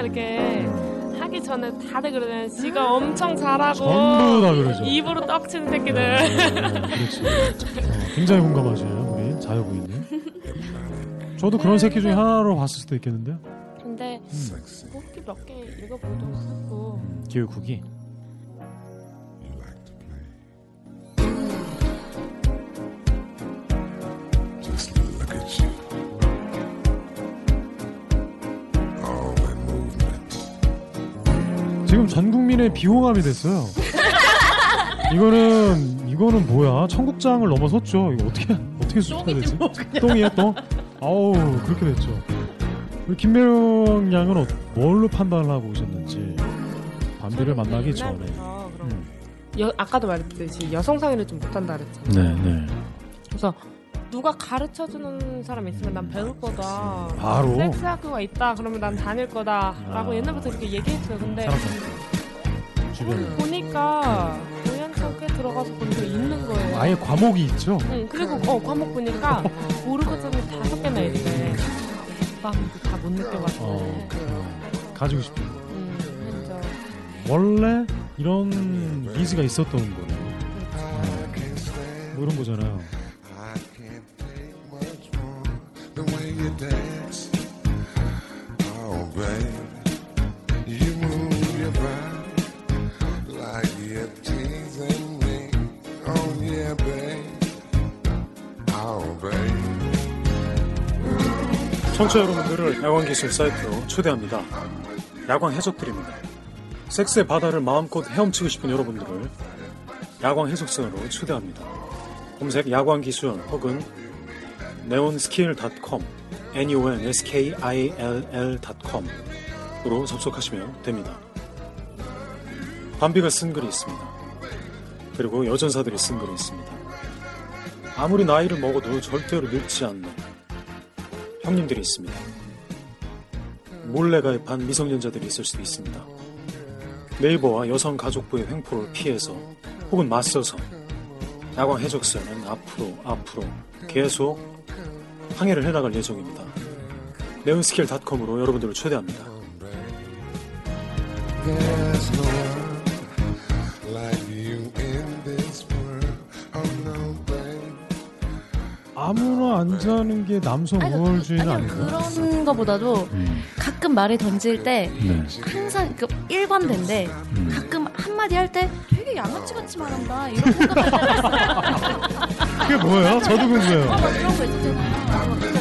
이렇게 하기 전에 다들 그러잖아요. 지가 엄청 잘하고 전부 다 그러죠. 입으로 떡 치는 새끼들. 네, 그렇지. 어, 굉장히 공감하시네요, 우리 자유부인님. 저도 그런 새끼 중에 하나로 봤을 수도 있겠는데요. 근데. 뽑기 몇 개 읽어보도 하고 기획국이. 지금 전 국민의 비호감이 됐어요. 이거는 이거는 뭐야? 청국장을 넘어섰죠. 이거 어떻게 어떻게 수습해야 되지? 똥이야 똥? 아우 그렇게 됐죠. 우리 김매영 양은 어, 뭘로 판단을 하고 오셨는지 반비를 만나기 전에. 음. 여, 아까도 말했듯이 여성 상의를 좀 못한다 그랬잖아요. 네, 네. 그래서 누가 가르쳐 주는 사람 있으면 난 배울 거다. 바로? 섹스 학교가 있다. 그러면 난 다닐 거다라고 아. 옛날부터 이렇게 얘기했어요. 근데 주변에 보니까 우연찮게 들어가서 보니까 있는 거예요. 아예 과목이 있죠. 응, 그리고 어 과목 보니까 오르가즘이 다섯 개나 있대. 막다못 느껴봤어. 어, 어, 가지고 싶은. 거. 음, 그렇죠. 원래 이런 니즈가 있었던 거예요. 뭐 이런 거잖아요. Oh. Oh. Oh. 청취자 여러분들을 야광기술 사이트로 초대합니다. 야광 해적들입니다. 섹스의 바다를 마음껏 헤엄치고 싶은 여러분들을 야광 해적선으로 초대합니다. 검색 야광기술 혹은 neonskill.com neonskill.com으로 접속하시면 됩니다. 밤비가 쓴 글이 있습니다. 그리고 여전사들이 쓴 글이 있습니다. 아무리 나이를 먹어도 절대로 늙지 않는 형님들이 있습니다. 몰래 가입한 미성년자들이 있을 수도 있습니다. 네이버와 여성가족부의 횡포를 피해서 혹은 맞서서 야광 해적선은 앞으로 앞으로 계속 항해를 해나갈 예정입니다. 네온스킬닷컴으로 여러분들을 초대합니다. 아무나 안 자는 게 남성 우월주의는 아니요 아닌가? 그런 거보다도 음, 가끔 말을 던질 때 네. 항상 그 일관된데 음. 가끔 한마디 할 때 되게 양아치같이 말한다 이런 생각할 때가 있어요. 그게 뭐예요? 저도 궁금해요. 아, 막 그런 거 있잖아요.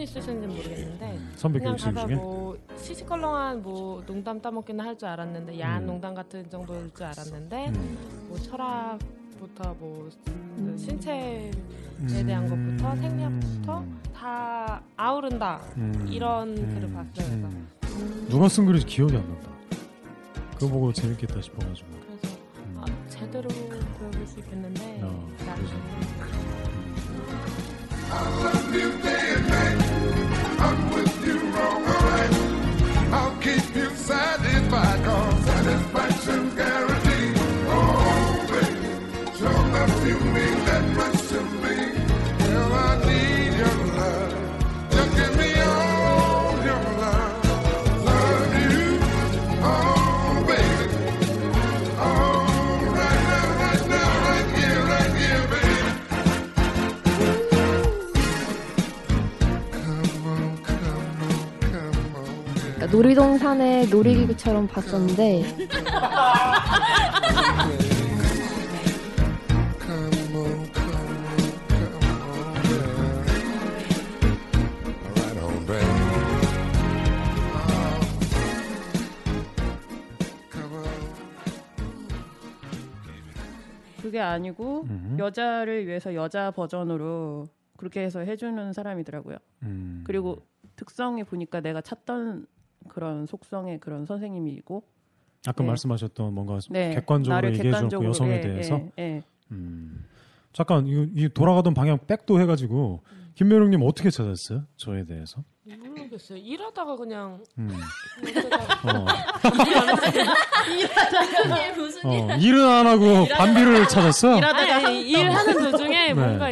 분이 쓰시는지 모르겠는데 선배 그냥 가서 중에 뭐 시시껄렁한 뭐 농담 따먹기는 할 줄 알았는데 야한 음. 농담 같은 정도일 줄 알았는데 음. 뭐 철학부터 뭐그 신체에 음. 대한 것부터 생리학부터 다 아우른다 음. 이런 글을 봤어요. 그래서 음. 누가 쓴 글인지 기억이 안 난다. 그거 보고 재밌겠다 싶어가지고. 그래서 아, 제대로 배워볼 수 있겠는데 어, 나중에 I love you night. I'm with you wrong, alright. I'll keep you satisfied, cause guaranteed. 놀이동산에 놀이기구처럼 봤었는데. 그게 아니고 음. 여자를 위해서 여자 버전으로 그렇게 해서 해주는 사람이더라고요. 음. 그리고 특성이 보니까 내가 찾던 그런 속성의 그런 선생님이고 아까 네. 말씀하셨던 뭔가 네, 객관적으로 얘기해 주고 객관적으로, 여성에 예, 대해서 예, 예. 음. 잠깐 이, 이 돌아가던 방향 백도 해가지고 김매력님 어떻게 찾았어요? 저에 대해서? 모르겠어요. 일하다가 그냥 음. 어. 무슨 어, 일은 안 하고 반비를 찾았어요? 아니, 아니, 일하는 도중에 네. 뭔가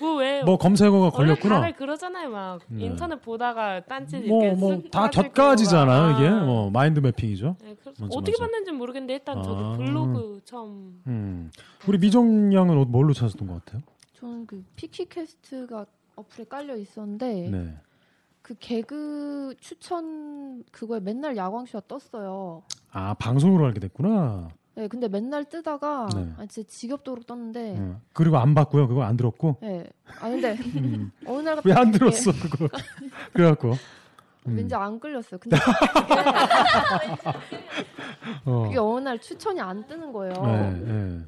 뭐왜 뭐 검색어가 걸렸구나. 다들 그러잖아요. 막 네. 인터넷 보다가 딴짓 뭐 이렇게 뭐쓱다 빠지고 곁가지잖아요 막. 이게 뭐 마인드 매핑이죠. 네, 어떻게. 봤는지 모르겠는데 일단 저도 아. 블로그 처음 음. 우리 미정 양은 어- 뭘로 찾았던 것 같아요? 저는 그 피키캐스트가 어플에 깔려 있었는데 네. 그 개그 추천 그거에 맨날 야광쇼가 떴어요. 아 방송으로 알게 됐구나. 네, 근데 맨날 뜨다가 네. 아, 진짜 지겹도록 떴는데 어. 그리고 안 봤고요. 그거 안 들었고. 네. 아 근데 음. 어느 날 갑자기 들었어 그거? 그래갖고. 음. 왠지 안 끌렸어요. 근데 어. 그게 어느 날 추천이 안 뜨는 거예요. 네, 네.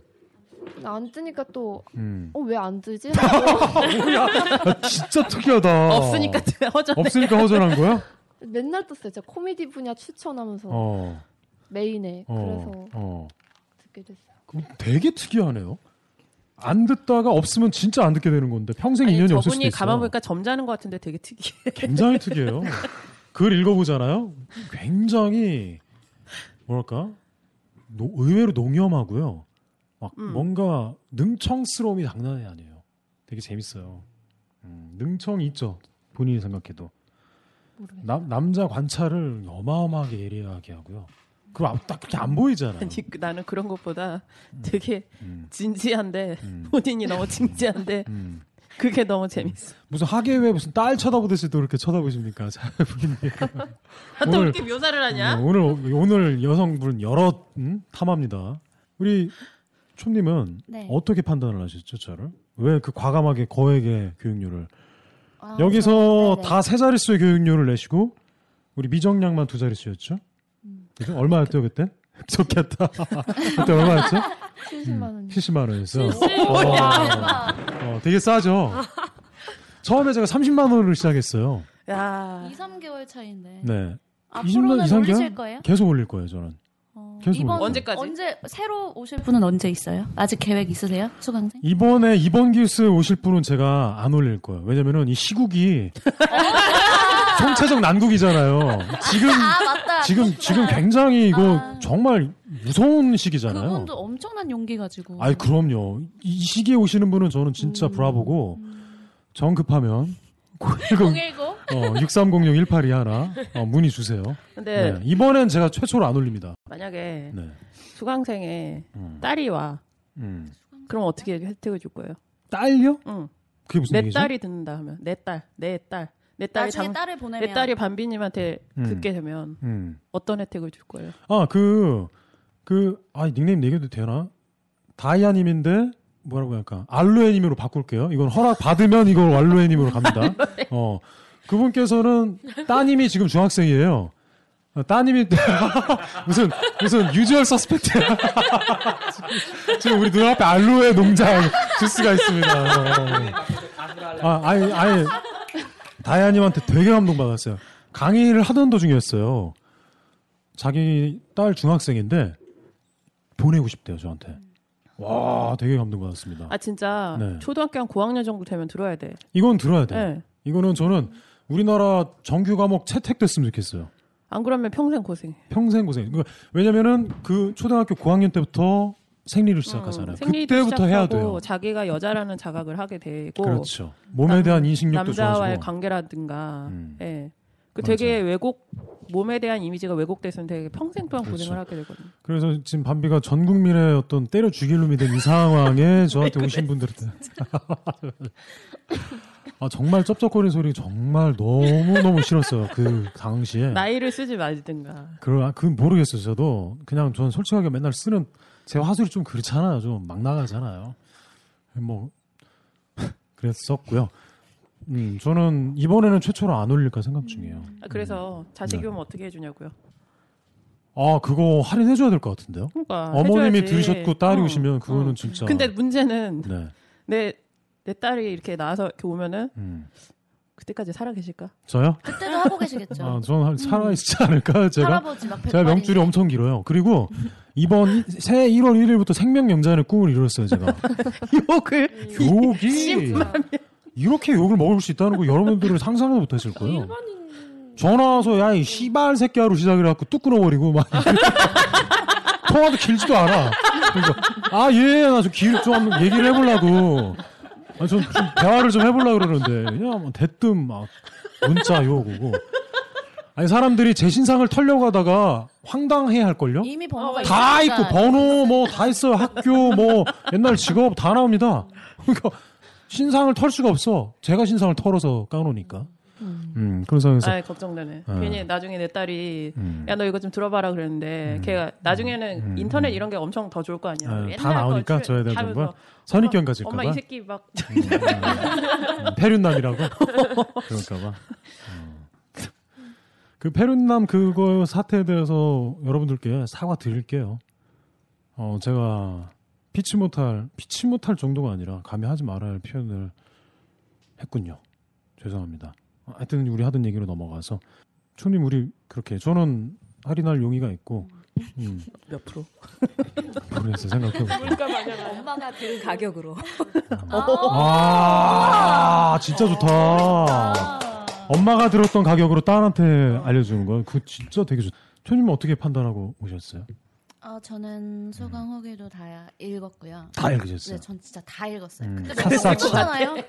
안 뜨니까 또 음. 어 왜 안 뜨지? 뭐야? 아, 진짜 특이하다. 없으니까 허전해. 없으니까 허전한 거야? 맨날 떴어요. 제가 코미디 분야 추천하면서 어. 메인에 어. 그래서 어. 듣게 됐어요. 그럼 되게 특이하네요. 안 듣다가 없으면 진짜 안 듣게 되는 건데 평생 아니, 인연이 없을 수도 저분이 있어요. 가만 보니까 점잖은 것 같은데 되게 특이해. 굉장히 특이해요. 글 읽어보잖아요. 굉장히 뭐랄까 노- 의외로 농염하고요. 막 음. 뭔가 능청스러움이 장난이 아니에요. 되게 재밌어요. 음, 능청이 있죠. 본인이 생각해도. 남, 남자 관찰을 어마어마하게 예리하게 하고요. 아- 딱 그렇게 안 보이잖아요. 아니 그- 나는 그런 것보다 되게 음, 진지한데 음, 본인이 너무 진지한데 음. 그게 너무 재밌어. 무슨 하계회 무슨 딸 쳐다보듯이 또 이렇게 쳐다보십니까? 잘 부인님. 아, 또 이렇게 묘사를 하냐? 네, 오늘 오늘 여성분 여러 음, 탐합니다. 우리 촌님은 네. 어떻게 판단을 하셨죠, 저를? 왜 그 과감하게 거액의 교육료를 아, 여기서. 다 세 자릿수의 교육료를 내시고 우리 미정양만 두 자릿수였죠? 음. 그죠? 얼마였대요 그때? 좋겠다. 그때 얼마였죠? 70만 원. 70만 원이었어. 와. 어, 되게 싸죠. 처음에 제가 30만 원으로 시작했어요. 야 2, 3개월 차인데. 네, 앞으로는 이상 올리실 개월? 거예요? 계속 올릴 거예요, 저는. 어, 계속 이번. 언제까지? 언제 새로 오실 분은 언제 있어요? 아직 계획 있으세요? 수강생? 이번에 이번 기스 오실 분은 제가 안 올릴 거예요. 왜냐면은 이 시국이 총체적 난국이잖아요. 지금 아 맞다. 지금 그렇구나. 지금 굉장히 이거 아. 정말 무서운 시기잖아요. 그분도 엄청난 용기 가지고. 아이 그럼요. 이 시기에 오시는 분은 저는 진짜 음. 브라보고 정 급하면 010 010? 어, 6306-1821 하나 어, 문의 주세요. 근데 네, 이번엔 제가 최초로 안 올립니다. 만약에 네. 수강생에 음. 딸이 와 음. 그럼 어떻게 혜택을 줄 거예요? 딸요? 응. 그게 무슨 내 얘기죠? 딸이 듣는다 하면 내 딸, 내 딸, 내 딸이 나중에 장, 딸을 보내면 내 딸이 반비님한테 음. 듣게 되면 음. 어떤 혜택을 줄 거예요? 아, 그, 그, 아, 닉네임 얘기해도 되나? 다이아님인데, 뭐라고 할까? 알로에님으로 바꿀게요. 이건 허락 받으면 이걸 알로에님으로 갑니다. 어. 그분께서는 따님이 지금 중학생이에요. 어, 따님이, 무슨, 무슨 유주얼 서스펙트야. 지금 우리 눈앞에 알로에 농장 주스가 있습니다. 어. 아, 아니, 아니, 다이아님한테 되게 감동받았어요. 강의를 하던 도중이었어요. 자기 딸 중학생인데 보내고 싶대요 저한테. 와 되게 감동받았습니다. 아 진짜 네. 초등학교 한 고학년 정도 되면 들어야 돼. 이건 들어야 돼. 네. 이거는 저는 우리나라 정규 과목 채택됐으면 좋겠어요. 안 그러면 평생 고생. 평생 고생. 그러니까 왜냐면은 그 초등학교 고학년 때부터 생리를 시작하잖아요. 음, 생리도 그때부터 해야 돼요. 자기가 여자라는 자각을 하게 되고 그렇죠. 몸에 남- 대한 인식력도 남자와의 좋아지고. 관계라든가, 음. 예. 그 맞아요. 되게 왜곡 몸에 대한 이미지가 왜곡돼서 되게 평생 동안 그렇죠. 고생을 하게 되거든요. 그래서 지금 밤비가 전 국민의 어떤 때려 죽일 놈이 된 이 상황에 저한테 왜 오신 분들한테 아 정말 쩝쩝거리는 소리 정말 너무 너무 싫었어요 그 당시에 나이를 쓰지 말든가. 그, 그 모르겠어요 저도 그냥 저는 솔직하게 맨날 쓰는 제 화술이 좀 그렇잖아요 좀 막 나가잖아요 뭐 그랬었고요 음 저는 이번에는 최초로 안 올릴까 생각 중이에요 아, 그래서 자식이 네. 오면 어떻게 해주냐고요. 아 그거 할인해 줘야 될 것 같은데요 그러니까 어머님이 해줘야지. 들으셨고 딸이 어, 오시면 그거는 어. 진짜 근데 문제는 네. 내, 내 딸이 이렇게 나와서 이렇게 오면은 음. 그때까지 살아 계실까? 저요? 그때도 하고 계시겠죠. 아, 저는 한- 살아 있지 않을까요, 제가? 할아버지 막 제가. 명줄이 엄청 길어요. 그리고 이번 이- 새해 1월 1일부터 생명연자의 꿈을 이뤘어요, 제가. 욕을. 욕이 이렇게 욕을 먹을 수 있다는 거 여러분들은 상상도 못했을 거예요. 전화 와서 야이 씨발 새끼야로 시작을 해갖고 뚝 끊어버리고 막 통화도 길지도 않아. 그래서 아예나좀길좀 얘기를 해보려고 아좀 좀 대화를 좀 해보려고 그러는데 그냥 뭐 대뜸 막 문자 욕 오고 아니 사람들이 제 신상을 털려고 하다가 황당해 할 걸요? 이미 번호가 다. 있고 번호 뭐 다 있어요 학교 뭐 옛날 직업 다 나옵니다. 그러니까 신상을 털 수가 없어. 제가 신상을 털어서 까놓으니까. 음, 그런 상황에서 아 걱정되네. 어. 괜히 나중에 내 딸이 음. 야너 이거 좀 들어봐라 그랬는데 걔가 나중에는 음. 인터넷 이런 게 엄청 더 좋을 거 아니야. 아, 다 나오니까 거 줘야 되는 거 선입견 엄마, 가질까 엄마 봐. 이 새끼 막 음, 페륜남이라고 그럴까 봐. 어. 그 페륜남 그거 사태에 대해서 여러분들께 사과 드릴게요. 어 제가 피치 못할 피치 못할 정도가 아니라 감히 하지 말아야 할 표현을 했군요. 죄송합니다. 어, 하여튼 우리 하던 얘기로 넘어가서 총님 우리 그렇게 저는 할인할 용의가 있고 음, 몇 프로? 모르겠어 생각해 볼게. 엄마가 그 가격으로. 아, 진짜 좋다. 엄마가 들었던 가격으로 딸한테 알려주는 거야. 그거 진짜 되게 좋. 초님은 어떻게 판단하고 오셨어요? 어, 저는 소강 후기도 다 읽었고요. 다 읽으셨어요? 네, 전 진짜 다 읽었어요. 음, 그때 몇명. 없었잖아요.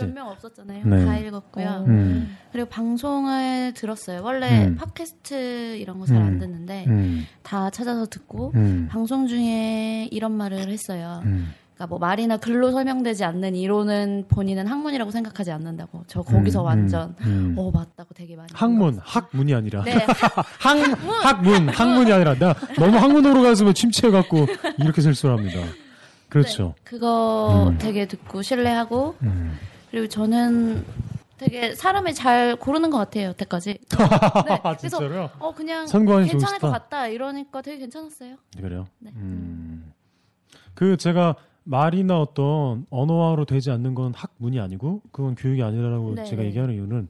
몇명 없었잖아요. 네. 다 읽었고요. 음. 그리고 방송을 들었어요. 원래 음. 팟캐스트 이런 거 잘안 음. 듣는데 음. 다 찾아서 듣고 음. 방송 중에 이런 말을 했어요. 음. 그러니까 뭐 말이나 글로 설명되지 않는 이론은 본인은 학문이라고 생각하지 않는다고. 저 거기서 음, 완전 음. 어 맞다고 되게 많이. 학문, 학문이 아니라. 네, 학, 학문, 학문이 아니라. 내가 너무 학문으로 가서 침체해 갖고 이렇게 실수합니다. 그렇죠. 그거 음. 되게 듣고 신뢰하고 음. 그리고 저는 되게 사람을 잘 고르는 것 같아요 여태까지. 네, 그래서 진짜로요? 어 그냥 괜찮을 것 좋으시다. 같다 이러니까 되게 괜찮았어요. 그래요? 네. 음. 그 제가 말이나 어떤 언어화로 되지 않는 건 학문이 아니고 그건 교육이 아니라고 네, 제가 네. 얘기하는 이유는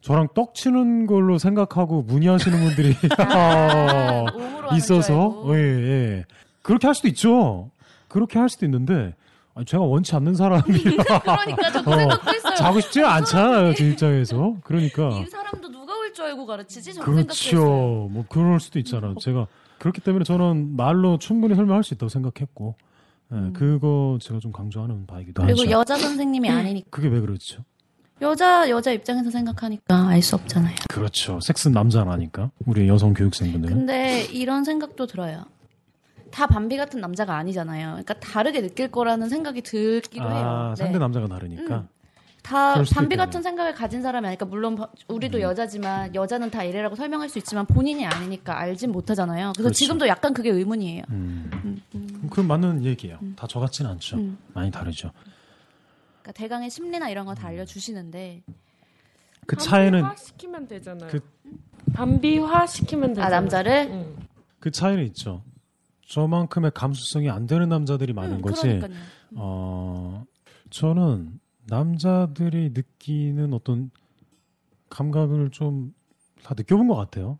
저랑 떡 치는 걸로 생각하고 문의하시는 분들이 아, 줄 있어서. 예, 예. 그렇게 할 수도 있죠. 그렇게 할 수도 있는데 아니, 제가 원치 않는 사람이라 그러니까 저그 생각도 했어요. 자고 싶지 않잖아요 제 입장에서 그러니까 이 사람도 누가 올 줄 알고 가르치지? 생각했어요. 그렇죠. 뭐 그럴 수도 있잖아요. 제가 그렇기 때문에 저는 말로 충분히 설명할 수 있다고 생각했고, 예, 그거 제가 좀 강조하는 바이기도 음. 그리고 하죠. 여자 선생님이 아니니까 그게 왜 그렇죠? 여자 여자 입장에서 생각하니까 알 수 없잖아요. 그렇죠. 섹스 남자라니까 우리 여성 교육생분들은. 근데 이런 생각도 들어요. 다 밤비 같은 남자가 아니잖아요. 그러니까 다르게 느낄 거라는 생각이 들기도 아 해요. 네. 상대 남자가 다르니까. 음. 다 있겠네요. 같은 생각을 가진 사람이 아니까 물론 바- 음. 우리도 여자지만 여자는 다 이래라고 설명할 수 있지만 본인이 아니니까 알진 못하잖아요. 그래서 그렇죠. 지금도 약간 그게 의문이에요. 음. 음, 음. 그 맞는 얘기예요. 다 저 같지는 않죠. 음. 많이 다르죠. 그러니까 대강의 심리나 이런 거 다 알려주시는데 그 차이는 반비화 시키면 되잖아요. 그- 반비화 시키면 되잖아요. 아 남자를 응. 그 차이는 있죠. 저만큼의 감수성이 안 되는 남자들이 많은 음, 거지. 그러니까요. 어, 저는 남자들이 느끼는 어떤 감각을 좀 다 느껴본 것 같아요.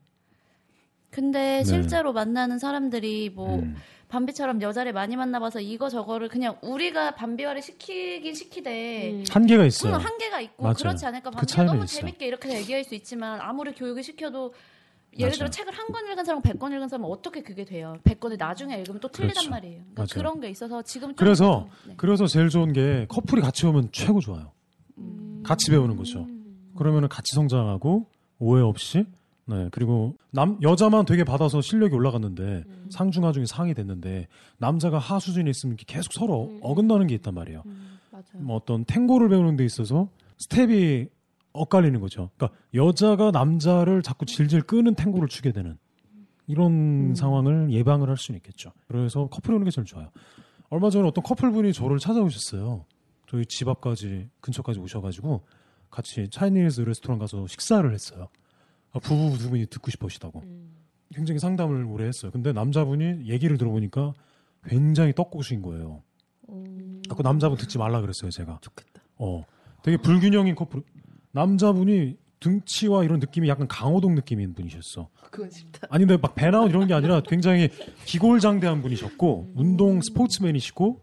근데 네. 실제로 만나는 사람들이 뭐 음. 밤비처럼 여자를 많이 만나봐서 이거 저거를 그냥 우리가 밤비화를 시키긴 시키되 음. 한계가 있어요. 한계가 있고 맞아요. 그렇지 않을까 그 밤비가 차이는 너무 있어요. 재밌게 이렇게 얘기할 수 있지만 아무리 교육을 시켜도 예를 들어 맞아요. 책을 한 권 읽은 사람, 백 권 읽은 사람은 어떻게 그게 돼요? 백 권을 나중에 읽으면 또 틀리단 그렇죠. 말이에요. 그러니까. 그런 게 있어서 지금 좀 그래서 네. 그래서 제일 좋은 게 커플이 같이 오면 최고 좋아요. 음. 같이 배우는 거죠. 그러면은 같이 성장하고 오해 없이 네, 그리고 남 여자만 되게 받아서 실력이 올라갔는데 상중 하 중에 상이 됐는데 남자가 하 수준에 있으면 계속 서로 어긋나는 게 있단 말이에요. 맞아요. 뭐 어떤 탱고를 배우는 데 있어서 스텝이 엇갈리는 거죠. 그러니까 여자가 남자를 자꾸 질질 끄는 탱고를 추게 되는 이런 상황을 예방을 할 수는 있겠죠. 그래서 커플이 오는 게 제일 좋아요. 얼마 전에 어떤 커플분이 저를 찾아오셨어요. 저희 집 앞까지 근처까지 오셔가지고 같이 차이니즈 레스토랑 가서 식사를 했어요. 아, 부부 두 분이 듣고 싶으시다고. 굉장히 상담을 오래 했어요. 근데 남자분이 얘기를 들어보니까 굉장히 떡고수인 거예요. 아, 그 남자분 듣지 말라 그랬어요, 제가. 좋겠다. 어, 되게 불균형인 커플. 남자분이 등치와 이런 느낌이 약간 강호동 느낌인 분이셨어. 그건 싫다. 아니 근데 막 배나웃 이런 게 아니라 굉장히 기골장대한 분이셨고 운동 스포츠맨이시고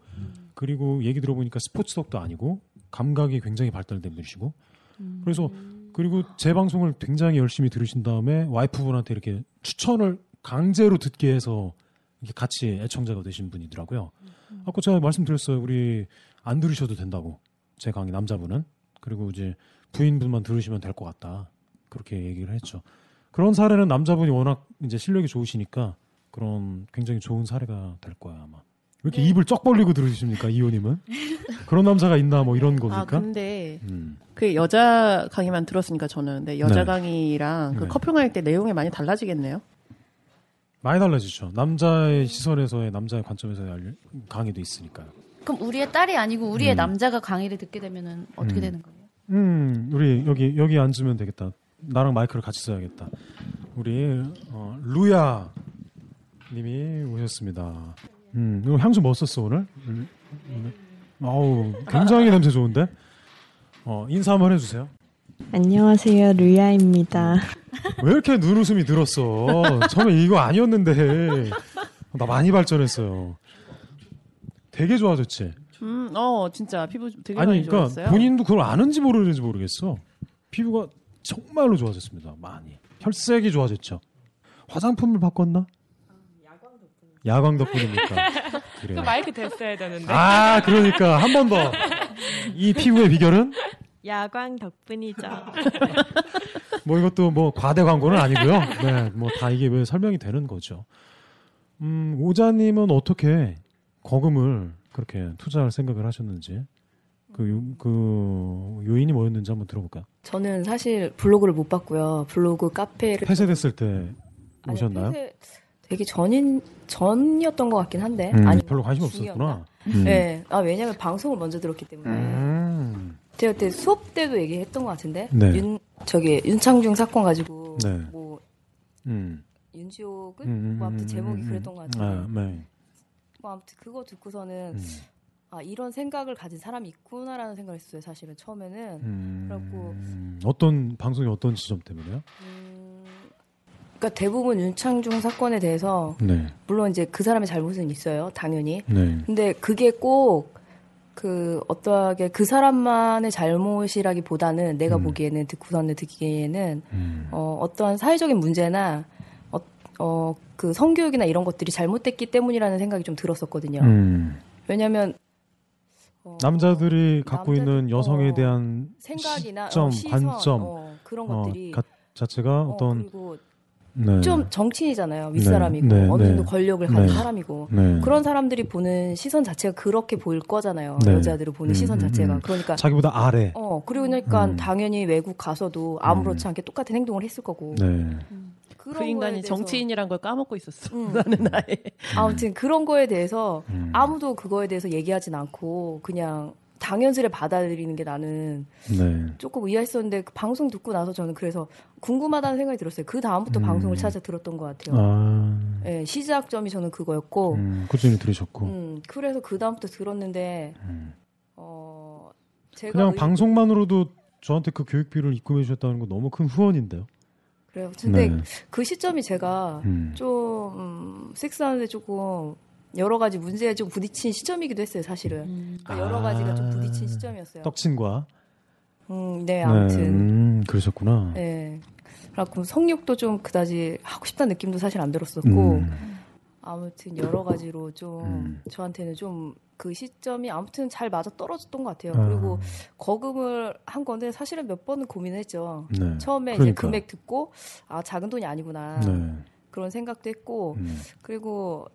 그리고 얘기 들어보니까 스포츠덕도 아니고 감각이 굉장히 발달된 분이시고 그래서 그리고 제 방송을 굉장히 열심히 들으신 다음에 와이프분한테 이렇게 추천을 강제로 듣게 해서 이렇게 같이 애청자가 되신 분이더라고요. 아까 제가 말씀드렸어요. 우리 안 들으셔도 된다고. 제 강의 남자분은 그리고 이제 부인분만 들으시면 될 것 같다. 그렇게 얘기를 했죠. 그런 사례는 남자분이 워낙 이제 실력이 좋으시니까 그런 굉장히 좋은 사례가 될 거야 아마. 왜 이렇게 입을 쩍 벌리고 들으십니까 이호님은? 그런 남자가 있나 뭐 이런 아 겁니까? 근데 음. 그 여자 강의만 들었으니까 저는 근데 여자 네. 강의랑 그 네. 커플 강의 때 내용이 많이 달라지겠네요. 많이 달라지죠. 남자의 시선에서의 남자의 관점에서의 알- 강의도 있으니까요. 그럼 우리의 딸이 아니고 우리의 음. 남자가 강의를 듣게 되면은 어떻게 음. 되는 거예요? 음, 우리 여기 여기 앉으면 되겠다. 나랑 마이크를 같이 써야겠다. 우리 어, 루야 님이 오셨습니다. 음, 이거 향수 뭐 썼어 오늘? 음, 오늘? 아우, 굉장히 냄새 좋은데. 어, 인사 한번 해주세요. 안녕하세요, 루야입니다. 왜 이렇게 눈웃음이 들었어? 처음에 이거 아니었는데 나 많이 발전했어요. 되게 좋아졌지. 음, 어 진짜 피부 되게 아니, 많이 그러니까 좋았어요. 본인도 그걸 아는지 모르는지 모르겠어. 피부가 정말로 좋아졌습니다. 많이. 혈색이 좋아졌죠. 화장품을 바꿨나? 야광 덕분입니까? 그 그래요. 마이크 됐어야 되는데. 아, 그러니까 한 번 더. 이 피부의 비결은 야광 덕분이죠. 뭐 이것도 뭐 과대 광고는 아니고요. 네, 뭐 다 이게 왜 설명이 되는 거죠. 음, 오자님은 어떻게 거금을 그렇게 투자할 생각을 하셨는지 그, 요, 그 요인이 뭐였는지 한번 들어볼까요? 저는 사실 블로그를 못 봤고요. 블로그 카페를 폐쇄됐을 때 아니, 오셨나요? 폐쇄 되게 전인 전이었던 것 같긴 한데 음, 아니 별로 관심? 없었구나. 음. 네, 아 왜냐면 방송을 먼저 들었기 때문에 음. 제가 그때 수업 때도 얘기했던 것 같은데 네. 윤 저기 윤창중 사건 가지고 네. 뭐 음. 윤지옥은 음, 음, 뭐 아무튼 음, 제목이 음, 그랬던 것 음. 같아요. 아, 네. 뭐 아무튼 그거 듣고서는 음. 아 이런 생각을 가진 사람이 있구나라는 생각을 했어요. 사실은 처음에는 음. 그래갖고 어떤 방송이 어떤 지점 때문에요? 그러니까 대부분 윤창중 사건에 대해서 네. 물론 이제 그 사람의 잘못은 있어요, 당연히. 네. 근데 그게 꼭 그 어떠하게 그 사람만의 잘못이라기보다는 내가 음. 보기에는 듣고서는 듣기에는 음. 어, 어떠한 사회적인 문제나 어, 어, 그 성교육이나 이런 것들이 잘못됐기 때문이라는 생각이 좀 들었었거든요. 음. 왜냐하면 남자들이 갖고 있는 여성에 어, 대한 생각이나 시점, 어, 시선, 관점 어, 그런 어, 것들이 가- 자체가 어, 어떤 네. 좀 정치인이잖아요. 네, 윗사람이고 네, 어느 네. 정도 권력을 가진 네. 사람이고 네. 그런 사람들이 보는 시선 자체가 그렇게 보일 거잖아요. 네. 여자들을 보는 음, 시선 음, 자체가 음. 그러니까 자기보다 아래. 어 그리고 그러니까 음. 당연히 외국 가서도 아무렇지 않게 똑같은 행동을 했을 거고 네. 그 인간이 대해서- 정치인이란 걸 까먹고 있었어. 음. 나는 나의. 아무튼 그런 거에 대해서 음. 아무도 그거에 대해서 얘기하진 않고 그냥 당연스레 받아들이는 게 나는 네. 조금 의아했었는데 그 방송 듣고 나서 저는 그래서 궁금하다는 생각이 들었어요. 그 다음부터 음. 방송을 찾아 들었던 것 같아요. 아, 예, 시작점이 저는 그거였고, 음, 꾸준히 들으셨고. 음, 그래서 그 다음부터 들었는데, 어, 제가 그냥 의- 방송만으로도 저한테 그 교육비를 입금해 주셨다는 거 너무 큰 후원인데요. 그래요. 근데 네. 그 시점이 제가 음. 좀 음, 섹스하는데 조금 여러 가지 문제에 좀 부딪힌 시점이기도 했어요, 사실은. 그러니까 여러 가지가 좀 부딪힌 시점이었어요. 떡친과. 음, 네, 아무튼. 음, 그러셨구나. 네. 그래갖고 성욕도 좀 그다지 하고 싶다는 느낌도 사실 안 들었었고, 음. 아무튼 여러 가지로 좀 음. 저한테는 좀 그 시점이 아무튼 잘 맞아 떨어졌던 것 같아요. 아. 그리고 거금을 한 건데 사실은 몇 번은 고민을 했죠. 네. 처음에 이제 그러니까. 금액 듣고 아 작은 돈이 아니구나 네. 그런 생각도 했고 음. 그리고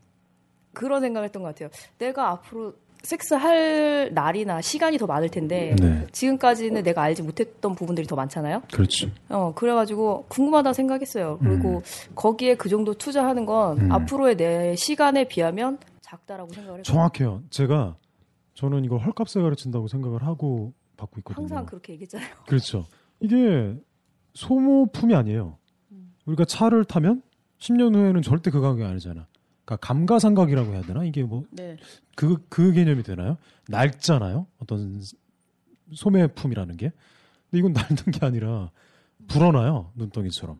그런 생각을 했던 것 같아요. 내가 앞으로 섹스할 날이나 시간이 더 많을 텐데 네. 지금까지는 내가 알지 못했던 부분들이 더 많잖아요. 그렇지. 어 그래가지고 궁금하다 생각했어요. 그리고 거기에 그 정도 투자하는 건 음. 앞으로의 내 시간에 비하면 작다라고 생각을 했어요. 정확해요. 제가 저는 이걸 헐값에 가르친다고 생각을 하고 받고 있거든요. 항상 그렇게 얘기했잖아요. 그렇죠. 이게 소모품이 아니에요. 우리가 차를 타면 10년 후에는 절대 그 가격이 아니잖아. 그러니까 감가상각이라고 해야 되나? 이게 뭐 네. 그, 그 개념이 되나요? 낡잖아요. 어떤 소매품이라는 게. 근데 이건 낡는 게 아니라 불어나요. 눈덩이처럼.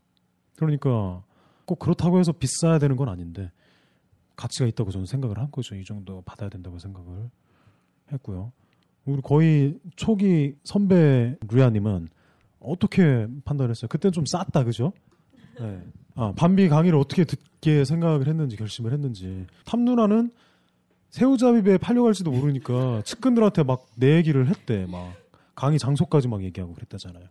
그러니까 꼭 그렇다고 해서 비싸야 되는 건 아닌데 가치가 있다고 저는 생각을 한 거죠. 이 정도 받아야 된다고 생각을 했고요. 우리 거의 초기 선배 루야님은 어떻게 판단했어요? 그때는 좀 쌌다, 그죠? 네. 아, 반비 강의를 어떻게 듣게 생각을 했는지 결심을 했는지. 탐 누나는 새우잡이배 팔려갈지도 모르니까 측근들한테 막 내 얘기를 했대. 막 강의 장소까지 막 얘기하고 그랬다잖아요.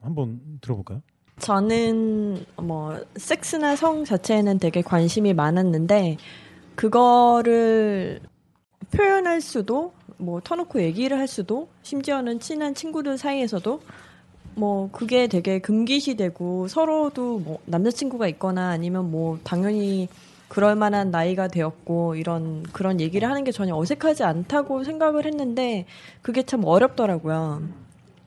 한번 들어볼까요? 저는 뭐 섹스나 성 자체에는 되게 관심이 많았는데 그거를 표현할 수도 뭐 터놓고 얘기를 할 수도 심지어는 친한 친구들 사이에서도 뭐 그게 되게 금기시되고 서로도 뭐 남자친구가 있거나 아니면 뭐 당연히 그럴 만한 나이가 되었고 이런 그런 얘기를 하는 게 전혀 어색하지 않다고 생각을 했는데 그게 참 어렵더라고요.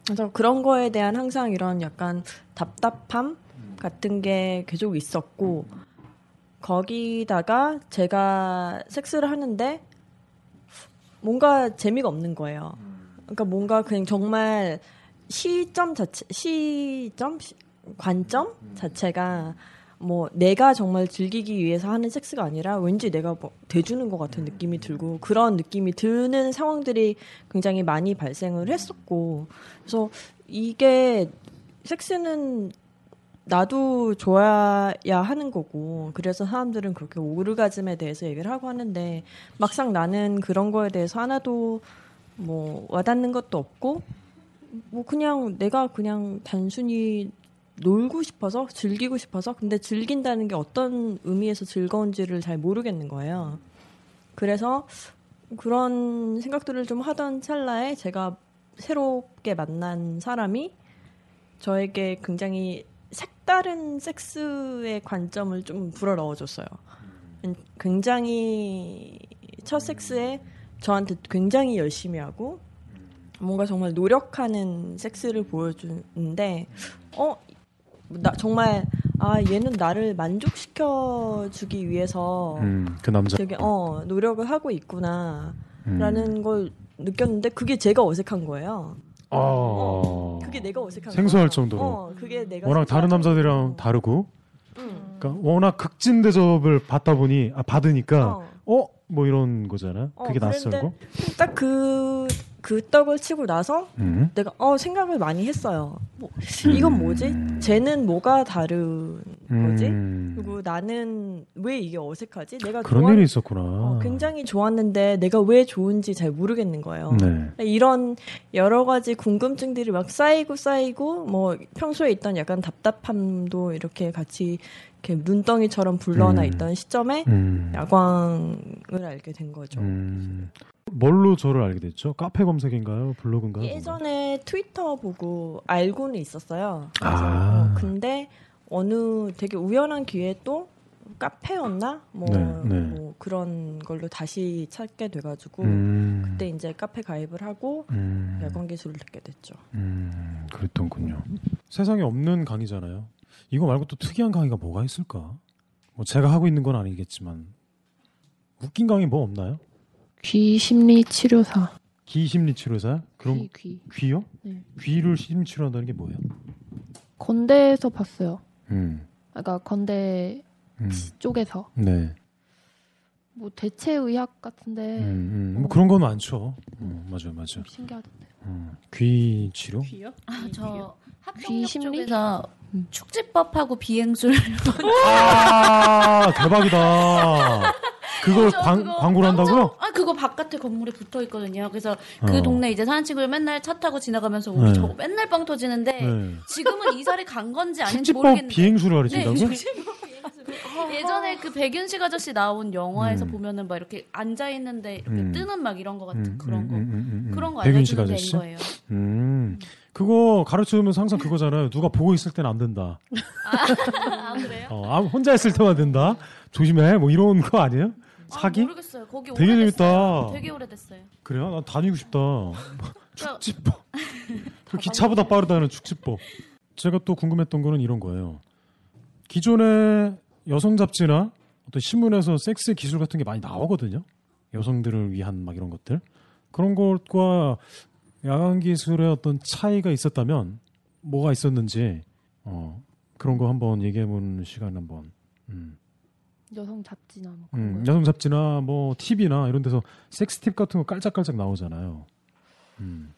그래서 그런 거에 대한 항상 이런 약간 답답함 같은 게 계속 있었고 거기다가 제가 섹스를 하는데 뭔가 재미가 없는 거예요. 그러니까 뭔가 그냥 정말 시점 자체 시점? 시- 관점 자체가 뭐 내가 정말 즐기기 위해서 하는 섹스가 아니라 왠지 내가 뭐 대주는 것 같은 느낌이 들고 그런 느낌이 드는 상황들이 굉장히 많이 발생을 했었고. 그래서 이게 섹스는 나도 좋아야 하는 거고 그래서 사람들은 그렇게 오르가즘에 대해서 얘기를 하고 하는데 막상 나는 그런 거에 대해서 하나도 뭐 와닿는 것도 없고 뭐 그냥 내가 그냥 단순히 놀고 싶어서 즐기고 싶어서 근데 즐긴다는 게 어떤 의미에서 즐거운지를 잘 모르겠는 거예요. 그래서 그런 생각들을 좀 하던 찰나에 제가 새롭게 만난 사람이 저에게 굉장히 색다른 섹스의 관점을 좀 불어 넣어 줬어요. 굉장히 첫 섹스에 저한테 굉장히 열심히 하고 뭔가 정말 노력하는 섹스를 보여주는데 어 나 정말 아 얘는 나를 만족시켜 주기 위해서 음, 그 남자. 되게 어 노력을 하고 있구나라는 음. 걸 느꼈는데 그게 제가 어색한 거예요. 어. 그게 내가 어색한 생소할 거야. 정도로. 어, 그게 내가 워낙 다른 남자들이랑 다르고. 그러니까 워낙 극진 대접을 받다 보니 아 받으니까 어뭐 이런 거잖아. 어, 그게 낯설고. 딱 그 그 떡을 치고 나서 음. 내가 어 생각을 많이 했어요. 뭐, 이건 뭐지? 쟤는 뭐가 다른 거지? 음. 그리고 나는 왜 이게 어색하지? 내가 그런 좋아하는- 일이 있었구나. 어, 굉장히 좋았는데 내가 왜 좋은지 잘 모르겠는 거예요. 네. 이런 여러 가지 궁금증들이 막 쌓이고 쌓이고 뭐 평소에 있던 약간 답답함도 이렇게 같이 이렇게 눈덩이처럼 불러나 음. 있던 시점에 음. 야광을 알게 된 거죠. 음. 뭘로 저를 알게 됐죠? 카페 검색인가요? 블로그인가요? 예전에 트위터 보고 알고는 있었어요. 아. 어, 근데 어느 되게 우연한 기회에 또 카페였나 뭐, 네, 네. 뭐 그런 걸로 다시 찾게 돼가지고 음. 그때 이제 카페 가입을 하고 음. 야광 기술을 듣게 됐죠. 음, 그랬던군요. 세상에 없는 강의잖아요. 이거 말고 또 특이한 강의가 뭐가 있을까? 뭐 제가 하고 있는 건 아니겠지만 웃긴 강의 뭐 없나요? 귀 심리 치료사. 귀 심리 치료사? 그런 귀, 귀. 귀 요? 네. 귀를 심리 치료한다는 게 뭐예요? 건대에서 봤어요. 음. 그러니까 건대 음. 쪽에서 네. 뭐 대체 의학 같은데 음, 음. 뭐 그런 건 많죠. 음, 맞아요, 맞아요. 신기하던데. 음. 귀 치료? 아, 저 합동역 귀 심리? 쪽에서 축지법하고 비행술 아, 대박이다. 그걸 저 광, 그거 광고를 한다고요? 아 그거 바깥에 건물에 붙어 있거든요. 그래서 그 어. 동네 이제 사는 친구들 맨날 차 타고 지나가면서 우리 네. 저거 맨날 빵 터지는데 네. 지금은 이사를 간 건지 아닌지 모르겠는데 비행수를 네, 가르친다고? 비행수. 예전에 그 백윤식 아저씨 나온 영화에서 음. 보면은 막 이렇게 앉아 있는데 이렇게 음. 뜨는 막 이런 거 같은 그런 거 음, 음, 음. 그런 거 백윤식 아저씨? 거예요. 음. 그거 가르쳐주면서 항상 그거잖아요. 누가 보고 있을 때는 안 된다. 아 그래요? 어, 아, 혼자 있을 때만 된다. 조심해. 뭐 이런 거 아니에요? 사기? 아, 모르겠어요. 거기 되게. 재밌다. 되게 오래됐어요. 그래요? 난 다니고 싶다. 그러니까 축지법. 그 기차보다 빠르다는 축지법. 제가 또 궁금했던 거는 이런 거예요. 기존의 여성 잡지나 어떤 신문에서 섹스 기술 같은 게 많이 나오거든요. 여성들을 위한 막 이런 것들. 그런 것과 야간 기술의 어떤 차이가 있었다면 뭐가 있었는지 어, 그런 거 한번 얘기해 보는 시간 한번. 음. 여성 잡지나 뭐 그런 음, 거요. 여성 잡지나 뭐 TV나 이런 데서 섹스 팁 같은 거 깔짝깔짝 나오잖아요. 음.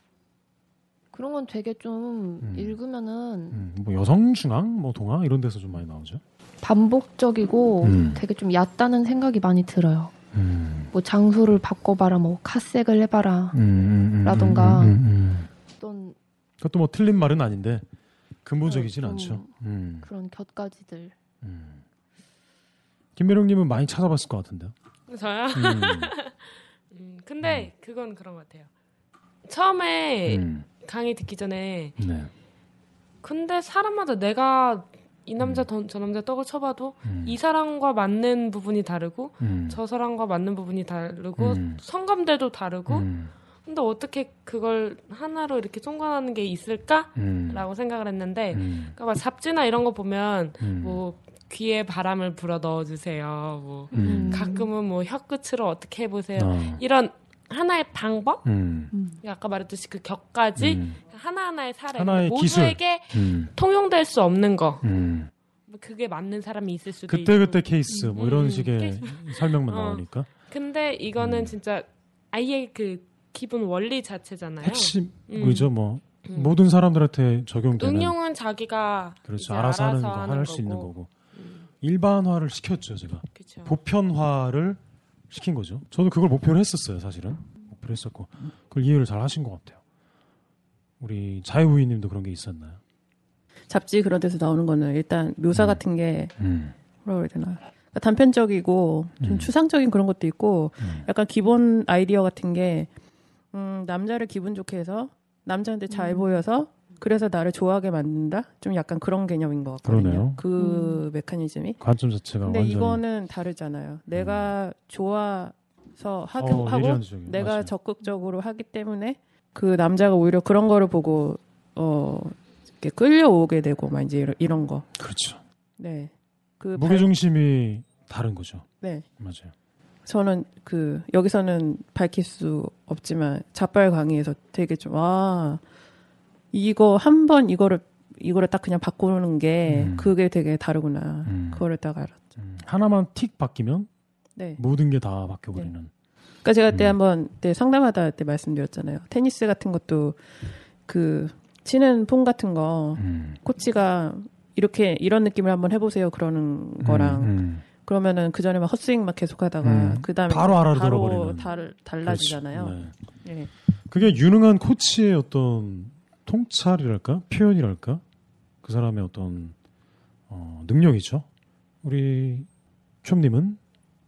그런 건 되게 좀 음. 읽으면은 음, 뭐 여성 중앙, 뭐 동화 이런 데서 좀 많이 나오죠. 반복적이고 음. 되게 좀 얕다는 생각이 많이 들어요. 음. 뭐 장소를 바꿔봐라, 뭐 카색을 해봐라, 음, 음, 음, 라던가 음, 음, 음. 어떤 그것도 뭐 틀린 말은 아닌데 근본적이진 좀 않죠. 음. 그런 곁가지들. 김매력님은 많이 찾아봤을 것 같은데요. 저요? 음. 음, 근데 그건 그런 것 같아요. 처음에 음. 강의 듣기 전에 네. 근데 사람마다 내가 이 남자 더- 저 남자 떡을 쳐봐도 음. 이 사람과 맞는 부분이 다르고 음. 저 사람과 맞는 부분이 다르고 음. 성감대도 다르고 음. 근데 어떻게 그걸 하나로 이렇게 총괄하는 게 있을까라고 음. 생각을 했는데 음. 그러니까 막 잡지나 이런 거 보면 음. 뭐 귀에 바람을 불어 넣어주세요. 뭐 음. 가끔은 뭐 혀끝으로 어떻게 해보세요. 어. 이런 하나의 방법 음. 아까 말했듯이 그 격까지 음. 하나하나의 사례 하나의 모두에게 음. 통용될 수 없는 거 음. 뭐 그게 맞는 사람이 있을 수도 그때 있고 그때 케이스 뭐 이런 음, 식의 케이스. 설명만 어. 나오니까 근데 이거는 음. 진짜 아예 그 기본 원리 자체잖아요. 핵심이죠. 뭐 음. 모든 사람들한테 적용되는 응용은 자기가 그렇죠. 이제 알아서 하는 거 할 수 있는 거고. 일반화를 시켰죠 제가 그쵸. 보편화를 시킨 거죠. 저도 그걸 목표로 했었어요 사실은 목표로 했었고 그걸 이해를 잘 하신 것 같아요. 우리 자유우이님도 그런 게 있었나요? 잡지 그런 데서 나오는 거는 일단 묘사 같은 게 음. 뭐라 그래야 되나 그러니까 단편적이고 좀 음. 추상적인 그런 것도 있고 음. 약간 기본 아이디어 같은 게 음, 남자를 기분 좋게 해서 남자한테 잘 음. 보여서 그래서 나를 좋아하게 만든다 좀 약간 그런 개념인 것 같거든요. 그러네요. 그 메커니즘이. 관점 자체가 근데 완전히 음. 이거는 다르잖아요. 내가 좋아서 하고, 어, 하고. 내가 맞아요. 적극적으로 하기 때문에 그 남자가 오히려 그런 거를 보고 어 이렇게 끌려오게 되고 막 이제 이런, 이런 거. 그렇죠. 네. 그 무게 중심이 다른 거죠. 네. 맞아요. 저는 그 여기서는 밝힐 수 없지만 자빨 강의에서 되게 좀와 이거 한 번 이거를 이거를 딱 그냥 바꾸는 게 음. 그게 되게 다르구나. 그거를 딱 알았죠. 하나만 틱 바뀌면 네. 모든 게 다 바뀌어 버리는. 그러니까 제가 음. 그때 한번 그때 상담하다 할때 말씀드렸잖아요. 테니스 같은 것도 그 치는 폼 같은 거 음. 코치가 이렇게 이런 느낌을 한번 해보세요 그러는 거랑 음. 그러면 그 전에 막 헛스윙 막 계속하다가 음. 그 다음에 바로 바로 알아들어버리는. 달, 달라지잖아요. 네. 네. 그게 유능한 코치의 어떤 통찰이랄까 표현이랄까 그 사람의 어떤 어, 능력이죠. 우리 촘님은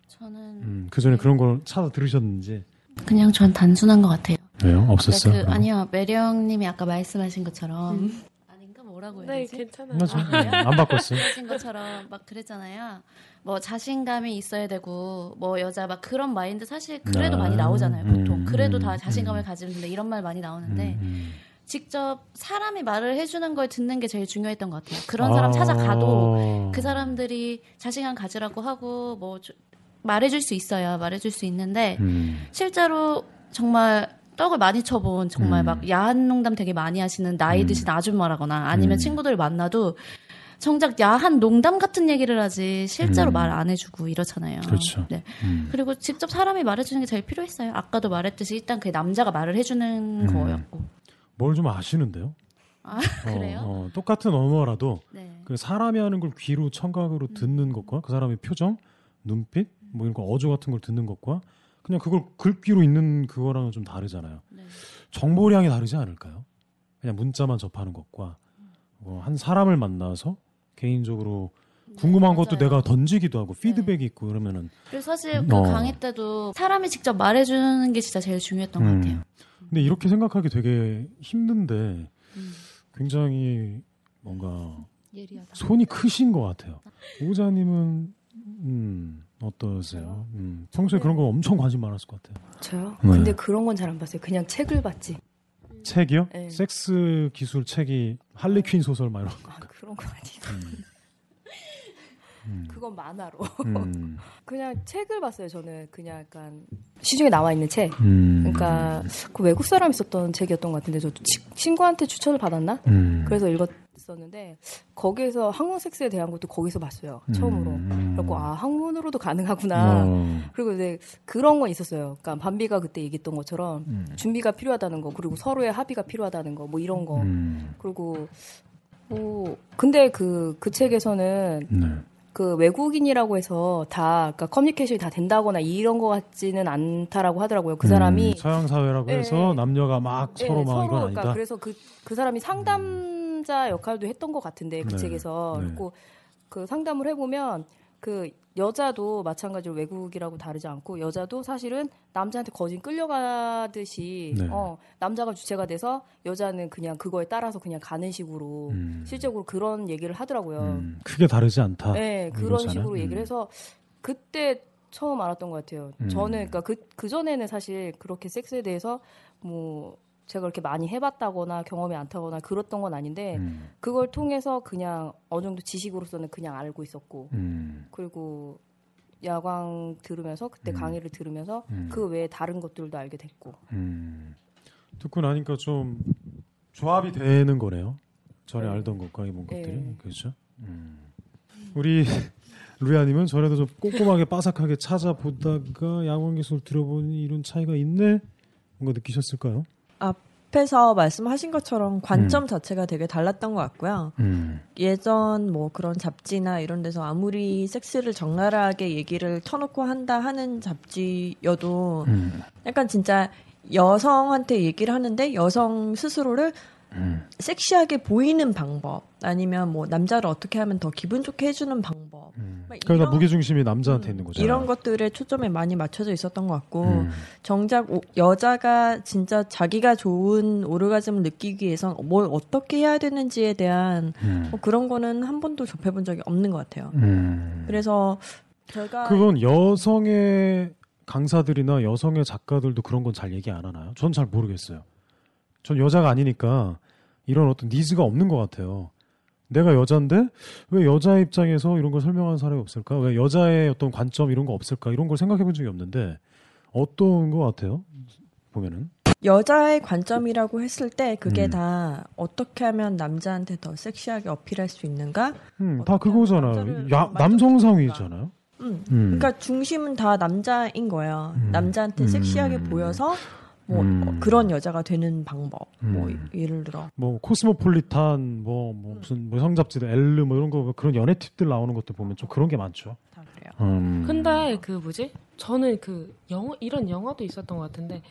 저는 음, 그 전에 그런 걸 찾아 들으셨는지 그냥 전 단순한 것 같아요. 왜요? 없었어요? 그, 아니요 매력님이 아까 말씀하신 것처럼 아닌가 뭐라고 해야 네, 되지? 괜찮아요. 맞아. 아? 네, 안 바꿨어요. 하신 것처럼 막 그랬잖아요. 뭐 자신감이 있어야 되고 뭐 여자 막 그런 마인드 사실 그래도 아, 많이 나오잖아요. 보통 음, 그래도 음, 다 자신감을 음. 된다 이런 말 많이 나오는데 음, 직접 사람이 말을 해주는 걸 듣는 게 제일 중요했던 것 같아요. 그런 사람 찾아가도 아. 그 사람들이 자신감 가지라고 하고 뭐 주- 말해줄 수 있어야 말해줄 수 있는데 음. 실제로 정말 떡을 많이 쳐본 정말 음. 막 야한 농담 되게 많이 하시는 나이 드신 아줌마라거나 아니면 음. 친구들 만나도 정작 야한 농담 같은 얘기를 하지 실제로 음. 말안 해주고 이렇잖아요. 그렇죠. 네. 음. 그리고 직접 사람이 말해주는 게 제일 필요했어요. 아까도 말했듯이 일단 그 남자가 말을 해주는 음. 거였고. 뭘 좀 아시는데요? 아 그래요? 어, 어, 똑같은 언어라도 네. 그 사람이 하는 걸 귀로 청각으로 듣는 것과 그 사람의 표정, 눈빛, 뭐 이런 거 어조 같은 걸 듣는 것과 그냥 그걸 글귀로 있는 그거랑은 좀 다르잖아요. 네. 정보량이 다르지 않을까요? 그냥 문자만 접하는 것과 어, 한 사람을 만나서 개인적으로 궁금한 것도 네, 맞아요. 내가 던지기도 하고 피드백이 있고 그러면은 그리고 사실 그 어. 강의 때도 사람이 직접 말해주는 게 진짜 제일 중요했던 것 음. 같아요. 근데 이렇게 생각하기 되게 힘든데 음. 굉장히 뭔가 예리하다. 손이 크신 것 같아요. 오자님은 음, 어떠세요? 음, 평소에 그런 거 엄청 관심 많았을 것 같아요. 저요? 네. 근데 그런 건 잘 안 봤어요. 그냥 책을 봤지. 책이요? 네. 섹스 기술 책이 할리퀸 소설 막 이런 거. 아, 그런 거 아니고. 그건 만화로. 음. 그냥 책을 봤어요. 저는 그냥 약간 시중에 나와 있는 책. 음. 그러니까 그 외국 사람이 썼던 책이었던 것 같은데 치- 친구한테 추천을 받았나? 음. 그래서 읽었었는데 거기에서 한국 섹스에 대한 것도 거기서 봤어요. 처음으로. 음. 그리고 아 학문으로도 가능하구나. 어. 그리고 이제 그런 건 있었어요. 그러니까 밤비가 그때 얘기했던 것처럼 음. 준비가 필요하다는 거, 그리고 서로의 합의가 필요하다는 거, 뭐 이런 거. 음. 그리고 뭐 근데 그그 책에서는 네. 그 외국인이라고 해서 다 그러니까 커뮤니케이션이 다 된다거나 이런 거 같지는 않다라고 하더라고요. 그 사람이 음, 서양 사회라고 예, 해서 남녀가 막 예, 서로 막 이건 그러니까 아니다. 그래서 그, 그 사람이 상담자 역할도 했던 것 같은데 그 네, 책에서 네. 그리고 그 상담을 해보면 그 여자도 마찬가지로 외국이라고 다르지 않고 여자도 사실은 남자한테 거진 끌려가듯이 네. 어, 남자가 주체가 돼서 여자는 그냥 그거에 따라서 그냥 가는 식으로 음. 실제로 그런 얘기를 하더라고요. 음, 크게 다르지 않다. 네, 그런 이거잖아요. 식으로 얘기를 음. 해서 그때 처음 알았던 것 같아요. 음. 저는 그러니까 그, 그 전에는 사실 그렇게 섹스에 대해서 뭐 제가 그렇게 많이 해봤다거나 경험이 많다거나 그랬던 건 아닌데 음. 그걸 통해서 그냥 어느 정도 지식으로서는 그냥 알고 있었고 음. 그리고 야광 들으면서 그때 강의를 들으면서 음. 그 외에 다른 것들도 알게 됐고 음. 듣고 나니까 좀 조합이 되는 거네요. 전에 네. 알던 것과 이번 네. 것들이 그렇죠. 음. 우리 루야님은 전에도 좀 꼼꼼하게 빠삭하게 찾아보다가 양원 기술 들어보니 이런 차이가 있네. 뭔가 느끼셨을까요? 앞에서 말씀하신 것처럼 관점 자체가 되게 달랐던 것 같고요. 음. 예전 뭐 그런 잡지나 이런 데서 아무리 섹스를 적나라하게 얘기를 터놓고 한다 하는 잡지여도 음. 약간 진짜 여성한테 얘기를 하는데 여성 스스로를 음. 섹시하게 보이는 방법 아니면 뭐 남자를 어떻게 하면 더 기분 좋게 해주는 방법 막 그러니까 무게 중심이 남자한테 있는 거잖아요. 이런 것들에 초점이 많이 맞춰져 있었던 것 같고 음. 정작 오- 여자가 진짜 자기가 좋은 오르가즘을 느끼기 위해선 뭘 어떻게 해야 되는지에 대한 음. 뭐 그런 거는 한 번도 접해본 적이 없는 것 같아요. 음. 그래서 제가 그건 여성의 강사들이나 여성의 작가들도 그런 건 잘 얘기 안 하나요? 전 잘 모르겠어요. 전 여자가 아니니까 이런 어떤 니즈가 없는 것 같아요. 내가 여자인데 왜 여자 입장에서 이런 걸 설명하는 사람이 없을까? 왜 여자의 어떤 관점 이런 거 없을까? 이런 걸 생각해 본 적이 없는데 어떤 것 같아요? 보면은 여자의 관점이라고 했을 때 그게 음. 다 어떻게 하면 남자한테 더 섹시하게 어필할 수 있는가? 음, 다 그거잖아요. 야, 남성상위잖아요. 음. 음. 그러니까 중심은 다 남자인 거예요. 음. 남자한테 음. 섹시하게 보여서 뭐 음. 어, 그런 여자가 되는 방법. 뭐 음. 예를 들어 뭐 코스모폴리탄 뭐, 뭐 무슨 뭐 성잡지들 엘르 뭐 이런 거 그런 연애 팁들 나오는 것들 보면 좀 그런 게 많죠. 다 그래요. 음. 근데 그 뭐지? 저는 그 영어 이런 영화도 있었던 것 같은데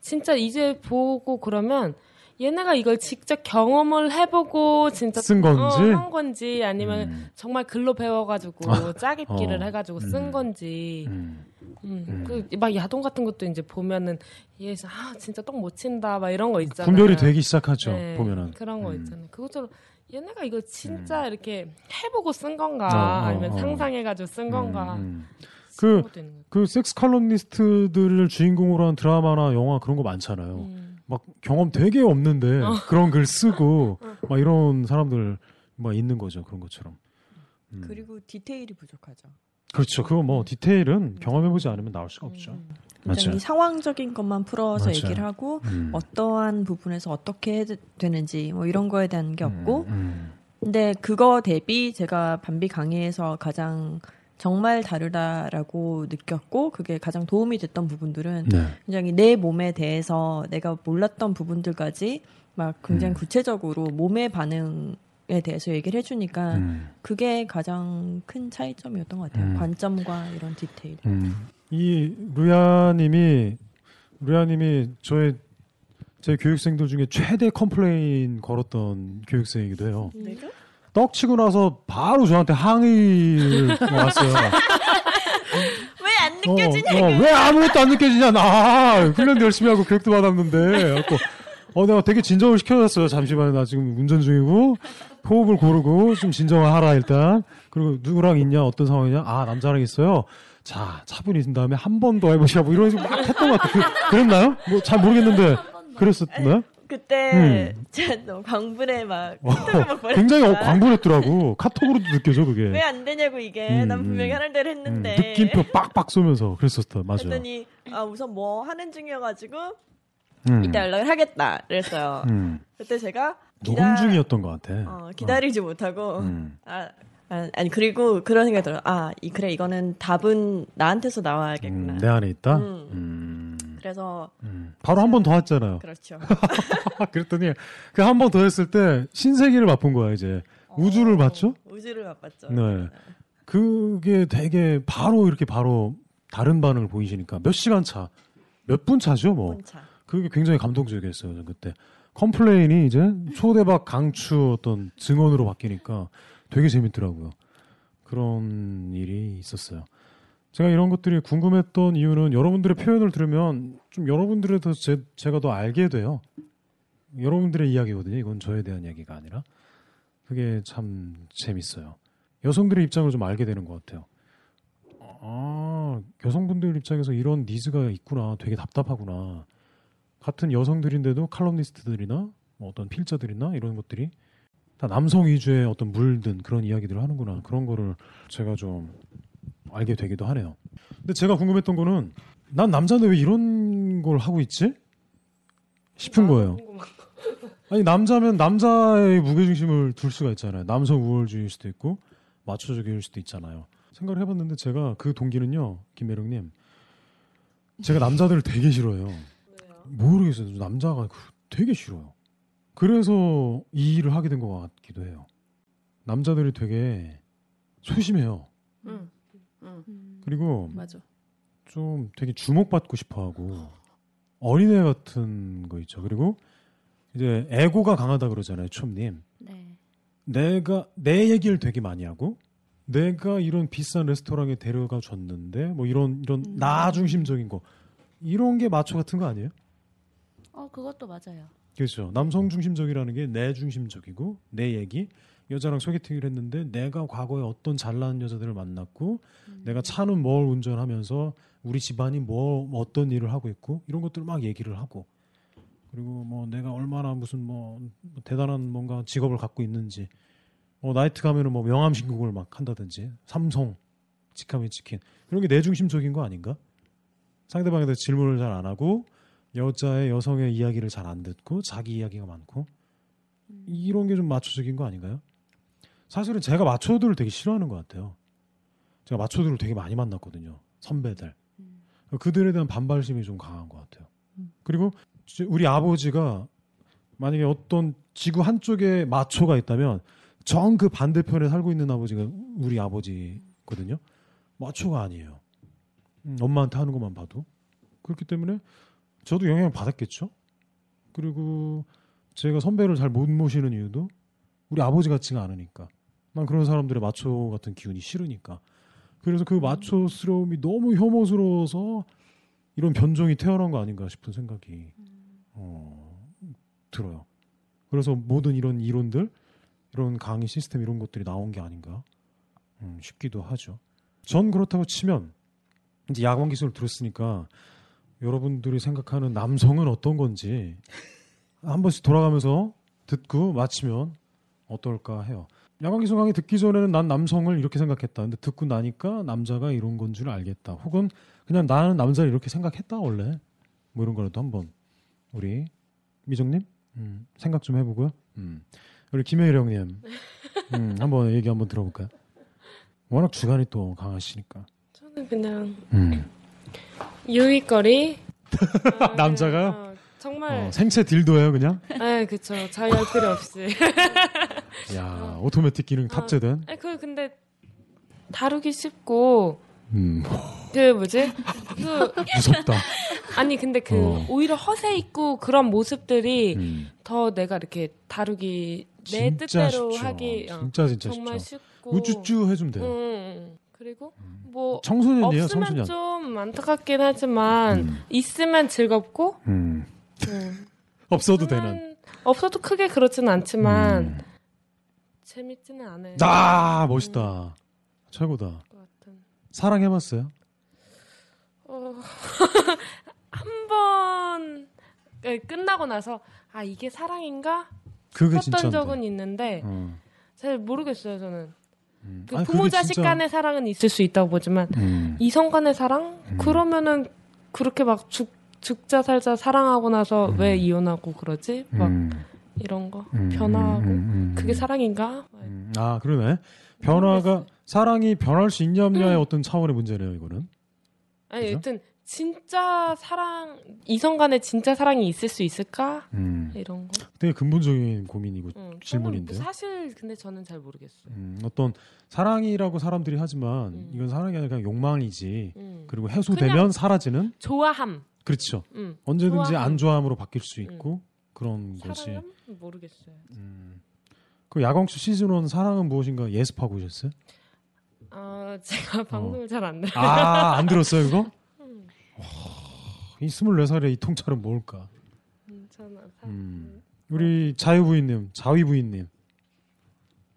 진짜 이제 보고 그러면 얘네가 이걸 직접 경험을 해보고 진짜 쓴 건지? 어, 한 건지 아니면 정말 글로 배워가지고 아, 짜깁기를 어. 해가지고 쓴 음. 건지 음. 음, 그막 야동 같은 것도 이제 보면은 얘 아, 진짜 똥못 친다 막 이런 거 있잖아요. 분별이 되기 시작하죠. 네, 보면은 그런 거 음. 있잖아요. 그것처럼 얘네가 이거 진짜 이렇게 해보고 쓴 건가 어, 어, 아니면 어. 상상해가지고 쓴 건가. 음. 그, 그 섹스 칼럼니스트들을 주인공으로 한 드라마나 영화 그런 거 많잖아요. 음. 막 경험 되게 없는데 어. 그런 글 쓰고 막 이런 사람들 막 있는 거죠. 그런 것처럼. 음. 그리고 디테일이 부족하죠. 그렇죠. 그거 뭐 디테일은 경험해보지 않으면 나올 수가 없죠. 굉장히 맞아요. 상황적인 것만 풀어서 맞아요. 얘기를 하고 음. 어떠한 부분에서 어떻게 해야 되는지 뭐 이런 거에 대한 게 없고 음. 근데 그거 대비 제가 반비 강의에서 가장 정말 다르다라고 느꼈고 그게 가장 도움이 됐던 부분들은 네. 굉장히 내 몸에 대해서 내가 몰랐던 부분들까지 막 굉장히 음. 구체적으로 몸의 반응을 에 대해서 얘기를 해주니까 음. 그게 가장 큰 차이점이었던 것 같아요. 음. 관점과 이런 디테일. 음. 이 루야님이 루야님이 저의 제 교육생들 중에 최대 complain 걸었던 교육생이기도 해요. 내가? 떡 치고 나서 바로 저한테 항의를 왔어요. 왜 안 느껴지냐? 어, 어, 왜 아무것도 안 느껴지냐? 나 훈련도 열심히 하고 교육도 받았는데. 그래갖고 어, 내가 되게 진정을 시켜줬어요. 잠시만요. 나 지금 운전 중이고 호흡을 고르고 좀 진정을 하라 일단. 그리고 누구랑 있냐? 어떤 상황이냐? 아 남자랑 있어요. 자 차분히 있은 다음에 한 번 더 해보시라 뭐 이런 식으로 막 했던 것 같아요. 그, 그랬나요? 뭐 잘 모르겠는데 그랬었나요? 그때 제가 너무 광분에 막 어, 카톡을 막 보냈다. 굉장히 어, 광분했더라고. 카톡으로도 느껴져 그게. 왜 안 되냐고 이게 음, 난 분명히 음. 하는 대로 했는데 느낌표 빡빡 쏘면서 그랬었다. 맞아요. 했더니 아 우선 뭐 하는 중이어가지고 음. 이따 연락을 하겠다 그랬어요. 음. 그때 제가 녹음 중이었던 것 같아. 어, 기다리지 못하고 음. 아, 아, 아니 그리고 그런 생각이 들어요. 아, 이 그래 이거는 답은 나한테서 나와야겠구나. 음, 내 안에 있다. 음. 음. 그래서 바로 한 번더 했잖아요. 그렇죠. 그랬더니 그 한 번 더 했을 때 신세계를 맛본 거야 이제 우주를 봤죠. 우주를 맛봤죠. 네. 그게 되게 바로 이렇게 바로 다른 반응을 보이시니까 몇 시간 차, 몇 분 차죠 뭐. 분 차. 그게 굉장히 감동적이었어요 저는 그때. complain이 이제 초대박 강추 어떤 증언으로 바뀌니까 되게 재밌더라고요. 그런 일이 있었어요. 제가 이런 것들이 궁금했던 이유는 여러분들의 표현을 들으면 좀 여러분들에 더 제, 제가 더 알게 돼요. 여러분들의 이야기거든요. 이건 저에 대한 이야기가 아니라. 그게 참 재밌어요. 여성들의 입장을 좀 알게 되는 것 같아요. 아, 여성분들 입장에서 이런 니즈가 있구나. 되게 답답하구나. 같은 여성들인데도 칼럼니스트들이나 뭐 어떤 필자들이나 이런 것들이 다 남성 위주의 어떤 물든 그런 이야기들을 하는구나. 그런 거를 제가 좀 알게 되기도 하네요. 근데 제가 궁금했던 거는 난 남자인데 왜 이런 걸 하고 있지? 싶은 거예요. 아니 남자면 남자의 무게중심을 둘 수가 있잖아요. 남성 우월주의일 수도 있고 마초적일 수도 있잖아요. 생각을 해봤는데 제가 그 동기는요, 김혜령님, 제가 남자들을 되게 싫어해요. 모르겠어요. 남자가 그- 되게 싫어요. 그래서 이 일을 하게 된 것 같기도 해요. 남자들이 되게 소심해요. 응. 응. 그리고 맞아. 좀 되게 주목받고 싶어하고 어린애 같은 거 있죠. 그리고 이제 에고가 강하다 그러잖아요, 촘님. 네. 내가 내 얘기를 되게 많이 하고 내가 이런 비싼 레스토랑에 데려가 줬는데 뭐 이런 이런 음. 나 중심적인 거 이런 게 마초 같은 거 아니에요? 어, 그것도 맞아요. 그렇죠. 남성 중심적이라는 게 내 중심적이고 내 얘기 여자랑 소개팅을 했는데 내가 과거에 어떤 잘난 여자들을 만났고 내가 차는 뭘 운전하면서 우리 집안이 뭐 어떤 일을 하고 있고 이런 것들 막 얘기를 하고 그리고 뭐 내가 얼마나 무슨 뭐 대단한 뭔가 직업을 갖고 있는지 뭐 나이트 가면은 뭐 명함 신곡을 막 한다든지 삼성 치카미 치킨 이런 게 내 중심적인 거 아닌가? 상대방에 대해서 질문을 잘 안 하고 여자의 여성의 이야기를 잘 안 듣고 자기 이야기가 많고 이런 게 좀 마초적인 거 아닌가요? 사실은 제가 마초들을 되게 싫어하는 것 같아요. 제가 마초들을 되게 많이 만났거든요. 선배들. 그들에 대한 반발심이 좀 강한 것 같아요. 그리고 지- 우리 아버지가 만약에 어떤 지구 한쪽에 마초가 있다면 정 그 반대편에 살고 있는 아버지가 우리 아버지거든요. 마초가 아니에요. 음, 엄마한테 하는 것만 봐도. 그렇기 때문에 저도 영향을 받았겠죠. 그리고 제가 선배를 잘 못 모시는 이유도 우리 아버지 같지가 않으니까. 난 그런 사람들의 마초 같은 기운이 싫으니까. 그래서 그 마초스러움이 너무 혐오스러워서 이런 변종이 태어난 거 아닌가 싶은 생각이 어, 들어요. 그래서 모든 이런 이론들, 이런 강의 시스템 이런 것들이 나온 게 아닌가 음, 싶기도 하죠. 전 그렇다고 치면 이제 야광 기술을 들었으니까 여러분들이 생각하는 남성은 어떤 건지 한 번씩 돌아가면서 듣고 마치면 어떨까 해요. 야광 기술 강의 듣기 전에는 난 남성을 이렇게 생각했다. 근데 듣고 나니까 남자가 이런 건 줄 알겠다. 혹은 그냥 나는 남자를 이렇게 생각했다 원래. 뭐 이런 거라도 한번 우리 미정님 음, 생각 좀 해보고요. 음. 우리 김혜일 형님 음, 한번 얘기 한번 들어볼까요? 워낙 주관이 또 강하시니까. 저는 그냥 음. 유익거리. 남자가요? 어, 정말. 어, 생체 딜도예요 그냥? 네, 그쵸. 자유할 필요 없이. 야, 오토매틱 기능 어. 탑재된. 아니, 그 근데 다루기 쉽고 음. 그 뭐지? 그 무섭다. 아니 근데 그 어. 오히려 허세 있고 그런 모습들이 음. 더 내가 이렇게 다루기 내 뜻대로 쉽죠. 하기 어, 진짜 진짜 정말 쉽죠. 쉽고 우쭈쭈 해주면 돼요. 음, 음. 그리고 뭐 청소년이에요, 없으면 청소년. 좀 안타깝긴 하지만 있으면 즐겁고 음. 음. 없어도 되는. 없어도 크게 그렇지는 않지만 음. 재밌지는 않아요. 아, 멋있다. 최고다. 사랑해봤어요? 어, 한번 끝나고 나서 아 이게 사랑인가 그게 진짜인데. 적은 있는데 어. 잘 모르겠어요 저는. 그 아니, 부모 자식 진짜- 간의 사랑은 있을 수 있다고 보지만 음. 이성 간의 사랑 그러면은 그렇게 막 죽, 죽자 살자 사랑하고 나서 왜 이혼하고 그러지 막 음. 이런 거 음, 변화하고 음, 음, 음. 그게 사랑인가 음, 아, 그러네. 변화가, 사랑이 변할 수 있냐 없냐의 어떤 차원의 문제네요, 이거는. 아니 그죠? 여튼 진짜 사랑 이성 간에 진짜 사랑이 있을 수 있을까 음. 이런 거 되게 근본적인 고민이고 응, 저는 질문인데요. 사실 근데 저는 잘 모르겠어요. 음, 어떤 사랑이라고 사람들이 하지만 이건 사랑이 아니라 그냥 욕망이지. 음. 그리고 해소되면 사라지는 좋아함. 그렇죠. 음, 언제든지 좋아함. 안 좋아함으로 바뀔 수 있고 그런 것이. 사랑은 모르겠어요. 그 야광수 시즌 1 사랑은 무엇인가 예습하고 오셨어요? 아 제가 방송을 잘안 들어요. 아, 안 들었어요, 그거? 음, 와, 이 24살의 이 통찰은 뭘까? 저는 사- 음. 우리 자유부인님, 자위부인님.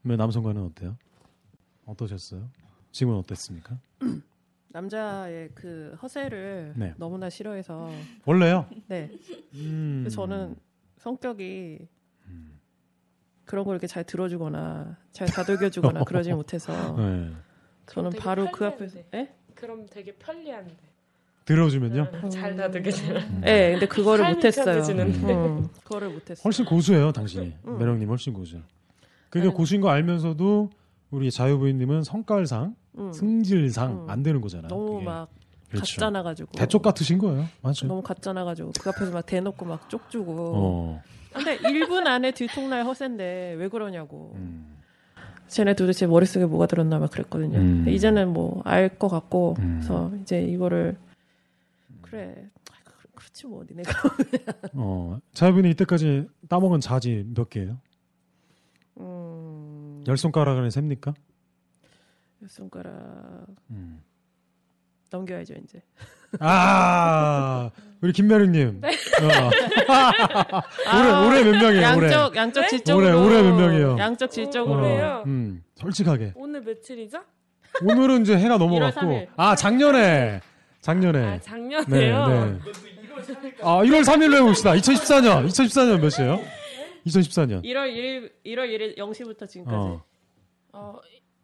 의 남성과는 어때요? 어떠셨어요? 지금은 어땠습니까? 남자의 그 허세를 네. 너무나 싫어해서 원래요? 네. 음. 저는 성격이 그런 걸 이렇게 잘 들어주거나 잘 다독여주거나 그러지 못해서 네. 저는 바로 그 편리한데. 앞에서 예? 그럼 되게 편리한데. 들어주면요? 응, 잘 다독여지는. 예, 근데 그거를 못했어요. 편해지는데. 음, 그거를 못했어요. 훨씬 고수예요, 당신이. 음. 매력님 훨씬 고수. 그게 네. 고수인 거 알면서도 우리 자유부인님은 성깔상, 음. 승질상 음. 안 되는 거잖아요. 너무 그게. 막 그렇죠. 가짜 나가지고 대쪽 같으신 거예요. 맞아요. 너무 가짜 나가지고 그 앞에서 막 대놓고 막 쪽주고. 어. 근데 1분 안에 들통날 허세인데 왜 그러냐고. 음. 쟤네 도대체 머릿속에 뭐가 들었나 막 그랬거든요. 음. 근데 이제는 뭐 알 것 같고 그래서 이제 이거를 그래 아, 그- 그렇지 뭐 니네가 어. 자유부인이 이때까지 따먹은 자지 몇 개예요? 음, 열 손가락 안에 셉니까? 손가락 음. 넘겨야죠 이제. 아, 우리 김매력님. 네. 어. 올해, 올해 몇 명이에요, 올해? 양쪽 양쪽 질적으로 올해, 올해 몇 명이에요? 양쪽 질적으로 어, 음, 솔직하게. 오늘 며칠이죠? 오늘은 이제 해가 넘어갔고. 3일. 아, 작년에. 작년에. 아, 작년에요? 네, 네. 아, 1월 3일로 해봅시다. 2014년. 2014년 몇 시에요? 2014년. 1월 1일 1월 1일 0시부터 지금까지. 어. 어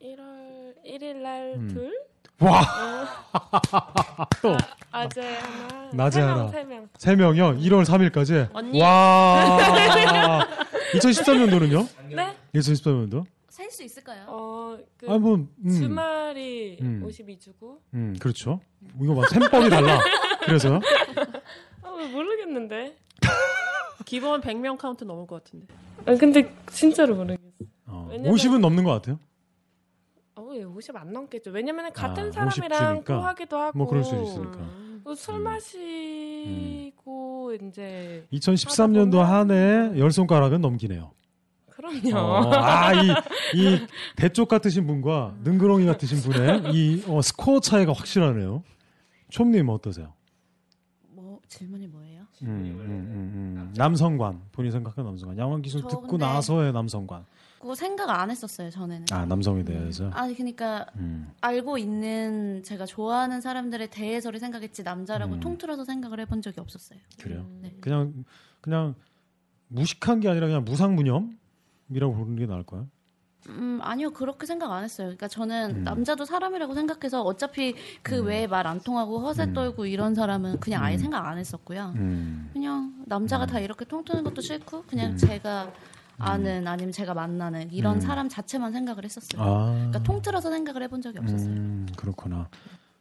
1월 1일 날 음. 둘? 와! 또 아, 아재 하나. 낮에 세 명, 하나. 세 명. 세 명이요? 1월 3일까지? 언니. 와! 2013년도는요? 네? 2013년도? 셀 수 있을까요? 어, 그 아, 뭐, 음. 주말이 음. 52주고. 음, 그렇죠. 이거 막 셈법이 달라. 그래서. 아, 왜 모르겠는데. 기본 100명 카운트 넘을 것 같은데. 아, 근데 진짜로 모르겠어. 어, 왜냐면- 50은 넘는 것 같아요? 어, 예, 50안 넘겠죠. 왜냐면 같은 아, 사람이랑 50또 주니까. 하기도 하고. 뭐 그럴 수 있으니까. 어, 술 마시고 이제 2013년도 한 해 열 손가락은 넘기네요. 그럼요. 어, 아, 이, 이 대쪽 같으신 분과 능그렁이 같으신 분의 이 어, 스코어 차이가 확실하네요. 촘님 어떠세요? 뭐 질문이 뭐예요? 음, 음, 음, 음. 남성관 본인 생각한 남성관 양원 기술 저 듣고 근데- 나서의 남성관 그거 생각 안 했었어요 전에는. 아 남성에 대해서 아니 그러니까 음. 알고 있는 제가 좋아하는 사람들에 대해서를 생각했지 남자라고 음. 통틀어서 생각을 해본 적이 없었어요. 그래요 네. 그냥 그냥 무식한 게 아니라 그냥 무상무념이라고 부르는 게 나을까요? 음 아니요 그렇게 생각 안 했어요. 그러니까 저는 음. 남자도 사람이라고 생각해서 어차피 그 외에 말 안 통하고 허세 떨고 이런 사람은 그냥 아예 음. 생각 안 했었고요. 음. 그냥 남자가 다 이렇게 통트는 것도 싫고 그냥 음. 제가 아는 아니면 제가 만나는 이런 음. 사람 자체만 생각을 했었어요. 아. 그러니까 통틀어서 생각을 해본 적이 없었어요. 음, 그렇구나.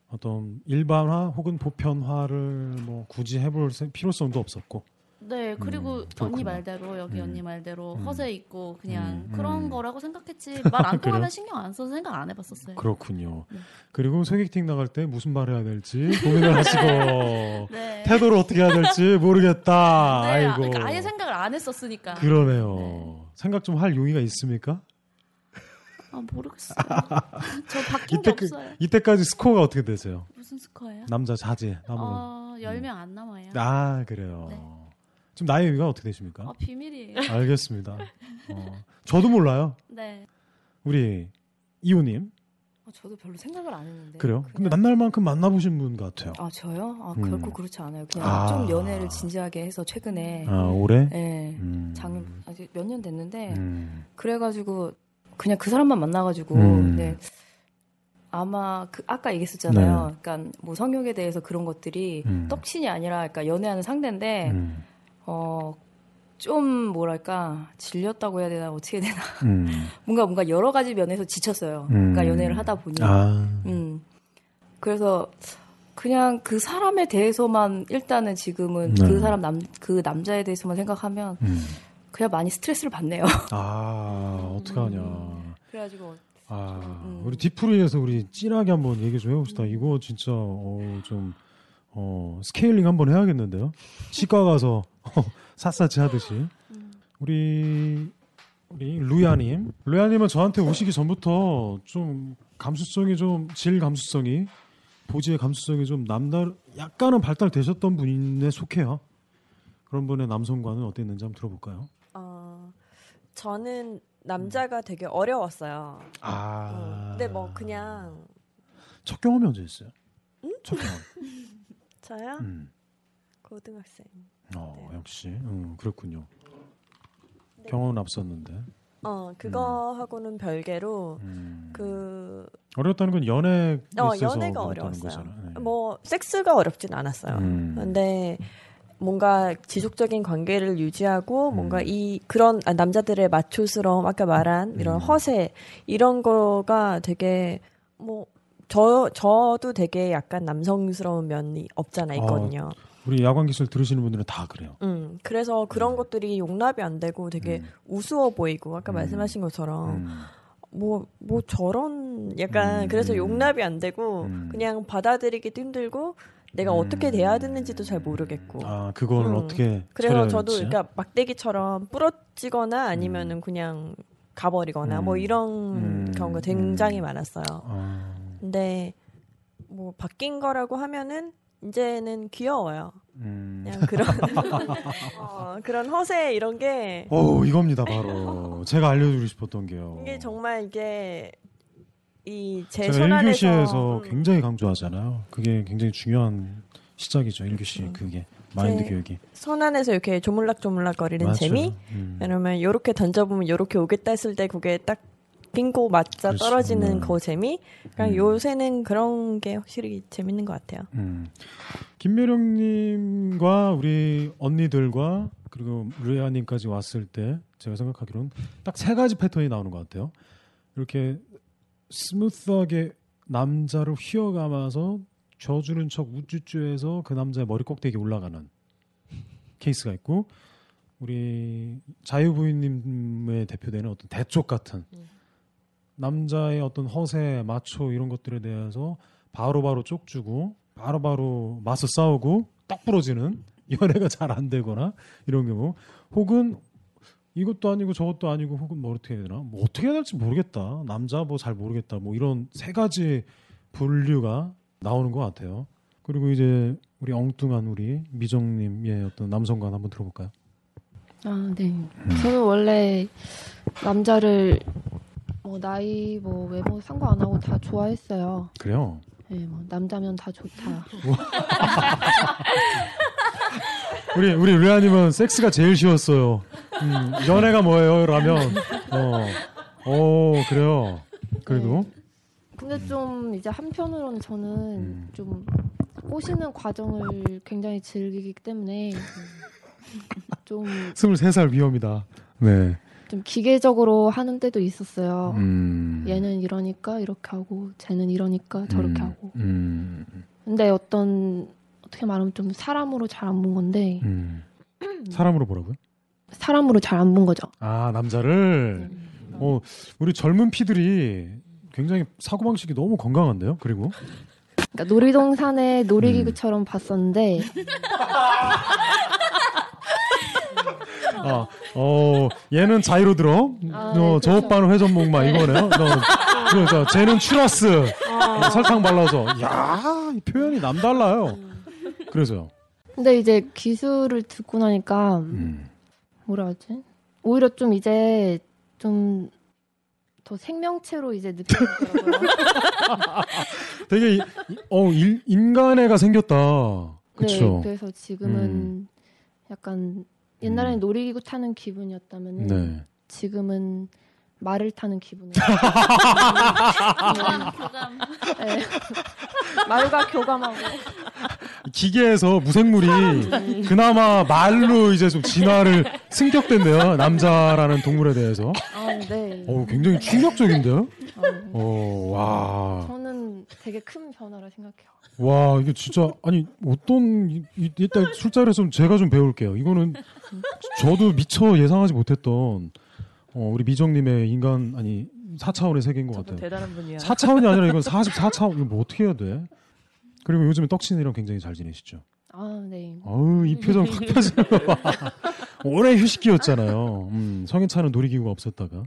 어떤 일반화 혹은 보편화를 뭐 굳이 해볼 세- 필요성도 없었고. 네, 그리고 음, 언니. 말대로 여기 언니 말대로 음. 허세 있고 그냥 음, 그런 음. 거라고 생각했지 말 안 통하면? 신경 안 써서 생각 안 해봤었어요. 그렇군요. 네. 그리고 소개팅 나갈 때 무슨 말을 해야 될지 고민을 하시고 네. 태도를 어떻게 해야 될지 모르겠다. 네, 아, 아이고. 그러니까 아예 생각을 안 했었으니까. 그러네요. 생각 좀 할 용의가 있습니까? 아 모르겠어요. 저 바뀐 게 이때 그, 없어요. 이때까지 스코어가 어떻게 되세요? 무슨 스코어예요? 남자 자제 남은 건. 어, 10명 안 남아요. 아 그래요. 네. 지금 나이 위가 어떻게 되십니까? 어, 비밀이에요. 알겠습니다. 어, 저도 몰라요. 네. 우리 이호님 어, 저도 별로 생각을 안 했는데. 그래요? 근데 만날만큼 만나보신 분 같아요. 아 저요? 아 음. 결코 그렇지 않아요. 그냥 아. 좀 연애를 진지하게 해서 최근에. 아, 올해? 네. 음. 작년 아직 몇 년 됐는데 음. 그래가지고 그냥 그 사람만 만나가지고 음. 네. 아마 그 아까 얘기했었잖아요. 네. 그러니까 뭐 성욕에 대해서 그런 것들이 음. 떡신이 아니라 그러니까 연애하는 상대인데 음. 어. 좀 뭐랄까 질렸다고 해야 되나 어떻게 해야 되나 음. 뭔가 뭔가 여러 가지 면에서 지쳤어요. 음. 그러니까 연애를 하다 보니 아. 음. 그래서 그냥 그 사람에 대해서만 일단은 지금은 네. 그 사람 남 그 남자에 대해서만 생각하면 음. 그냥 많이 스트레스를 받네요. 아, 어떡하냐. 그래가지고 아, 음. 우리 뒤풀이에서 우리 찐하게 한번 얘기 좀 해봅시다. 이거 진짜, 어, 좀, 어, 스케일링 한번 해야겠는데요? 치과 가서, 샅샅이 하듯이. 우리, 우리, 루야님. 루야님은 저한테 오시기 전부터 좀, 감수성이 좀, 질 감수성이, 보지의 감수성이 좀 남달, 약간은 발달되셨던 분에 속해요. 그런 분의 남성관은 어땠는지 한번 들어볼까요? 어, 저는 남자가 되게 어려웠어요. 아. 어, 근데 뭐 그냥 첫 경험이 언제였어요? 첫 경험. 저요? 음. 고등학생. 어, 역시. 음, 그렇군요. 경험은 앞섰는데. 어 그거하고는 별개로 음. 그 어려웠다는 건 연애 어, 연애가 어려웠어요. 네. 뭐 섹스가 어렵진 않았어요. 음. 근데 뭔가 지속적인 관계를 유지하고 음. 뭔가 이 그런 아, 남자들의 마초스러움 아까 말한 이런 음. 허세 이런 거가 되게 뭐 저 저도 되게 약간 남성스러운 면이 없잖아 있거든요. 우리 야광 기술 들으시는 분들은 다 그래요. 음 그래서 그런 것들이 용납이 안 되고 되게 우스워 보이고 아까 음. 말씀하신 것처럼 음. 뭐, 뭐 저런 약간 음, 그래서 음. 용납이 안 되고 음. 그냥 받아들이기도 힘들고 내가 어떻게 돼야 되는지도 잘 모르겠고. 아, 그거는 음. 어떻게 그래서 저도 될지? 그러니까 막대기처럼 부러지거나 아니면은 그냥 가버리거나 뭐 음. 이런 음. 경우가 굉장히 많았어요. 아, 근데 뭐 바뀐 거라고 하면은 이제는 귀여워요. 음. 그냥 그런 어, 그런 허세 이런 게 오, 이겁니다, 바로. 제가 알려드리고 싶었던 게요. 이게 정말 이게 이제 제가 손 안에서 1교시에서 음, 굉장히 강조하잖아요. 그게 굉장히 중요한 시작이죠, 1교시. 그게. 마인드 음. 제- 교육이. 손 안에서 이렇게 조물락조물락 거리는 맞죠. 재미. 음. 왜냐면 요렇게 던져보면 요렇게 오겠다 했을 때 그게 딱 빙고 맞자 그렇죠. 떨어지는 음. 그 재미. 그러니까 음. 요새는 그런 게 확실히 재밌는 것 같아요. 음. 김매령님과 우리 언니들과 그리고 르야님까지 왔을 때 제가 생각하기로는 딱 세 가지 패턴이 나오는 것 같아요. 이렇게 스무스하게 남자를 휘어감아서 져주는 척 우쭈쭈해서 그 남자의 머리 꼭대기 올라가는 케이스가 있고 우리 자유부인님의 대표되는 어떤 대쪽 같은 남자의 어떤 허세, 마초 이런 것들에 대해서 바로바로 쪽주고 바로바로 맞서 싸우고 딱 부러지는 연애가 잘 안 되거나 이런 경우. 혹은 이것도 아니고 저것도 아니고 혹은 뭐 어떻게 해야 되나? 뭐 어떻게 해야 될지 모르겠다. 남자 뭐 잘 모르겠다. 뭐 이런 세 가지 분류가 나오는 것 같아요. 그리고 이제 우리 엉뚱한 우리 미정님의 어떤 남성관 한번 들어볼까요? 아, 네. 저는 원래 남자를 뭐 나이 뭐 외모 상관 안 하고 다 좋아했어요. 그래요? 네, 뭐 남자면 다 좋다. 우리 우리 르아님은 섹스가 제일 쉬웠어요. 음, 연애가 뭐예요? 라면 어, 어 그래요. 그래도 근데 좀 이제 한편으로는 저는 음. 좀 꼬시는 과정을 굉장히 즐기기 때문에 좀, 23살 위험이다. 네. 좀 기계적으로 하는 때도 있었어요. 음. 얘는 이러니까 이렇게 하고 쟤는 이러니까 저렇게 음, 하고. 음, 근데 어떤 어떻게 말하면 좀 사람으로 잘 안 본 건데 음. 사람으로 보라고요? 사람으로 잘 안 본 거죠. 아 남자를 어 우리 젊은 피들이 굉장히 사고 방식이 너무 건강한데요. 그리고 그러니까 놀이동산에 놀이기구처럼 봤었는데 아, 어 얘는 자이로 들어. 아, 어, 네, 저 그렇죠. 오빠는 회전목 막 이거네요. 너, 그러니까 쟤는 추러스 어, 설탕 발라서 야, 이 표현이 남달라요. 그래서요. 근데 이제 기술을 듣고 나니까 음. 뭐라 하지? 오히려 좀 이제 좀 더 생명체로 이제 느껴지더라고요. 되게 어 일- 인간애가 생겼다. 그렇죠. 네, 그래서 지금은 음. 약간 옛날에는 놀이기구 타는 기분이었다면 네. 지금은 말을 타는 기분이에요. 교감, 교감. 네. 말과 교감하고 기계에서 무생물이 그나마 말로 이제 좀 진화를 승격됐네요. 남자라는 동물에 대해서. 아, 네. 어, 굉장히 충격적인데요? 아, 어, 와. 저는 되게 큰 변화라 생각해요. 와, 이게 진짜, 아니, 어떤, 이- 이- 일단 술자리에서 좀 제가 좀 배울게요. 이거는 저도 미처 예상하지 못했던, 어, 우리 미정님의 인간, 아니, 4차원의 세계인 것 같아요. 대단한 분이야. 4차원이 아니라 이건 44차원, 이거 뭐 어떻게 해야 돼? 그리고 요즘에 떡친이랑 굉장히 잘 지내시죠? 아, 네. 어우, 이 표정 확 펴지는 오래 휴식기였잖아요. 음, 성인차는 놀이기구가 없었다가.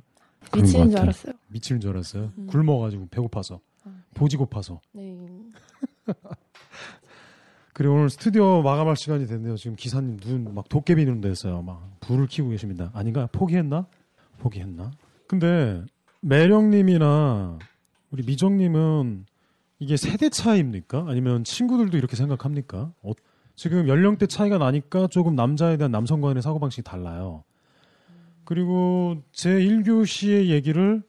미치는 것 줄. 알았어요. 미치는 줄 알았어요. 음. 굶어가지고 배고파서. 보지 고파서. 네. 그리고 오늘 스튜디오 마감할 시간이 됐네요. 지금 기사님 눈 막 도깨비 눈 됐어요. 막 불을 켜고 계십니다. 아닌가? 포기했나? 포기했나? 근데 매령님이나 우리 미정님은 이게 세대 차이입니까? 아니면 친구들도 이렇게 생각합니까? 어, 지금 연령대 차이가 나니까 조금 남자에 대한 남성관의 사고방식이 달라요. 그리고 제 1교시의 얘기를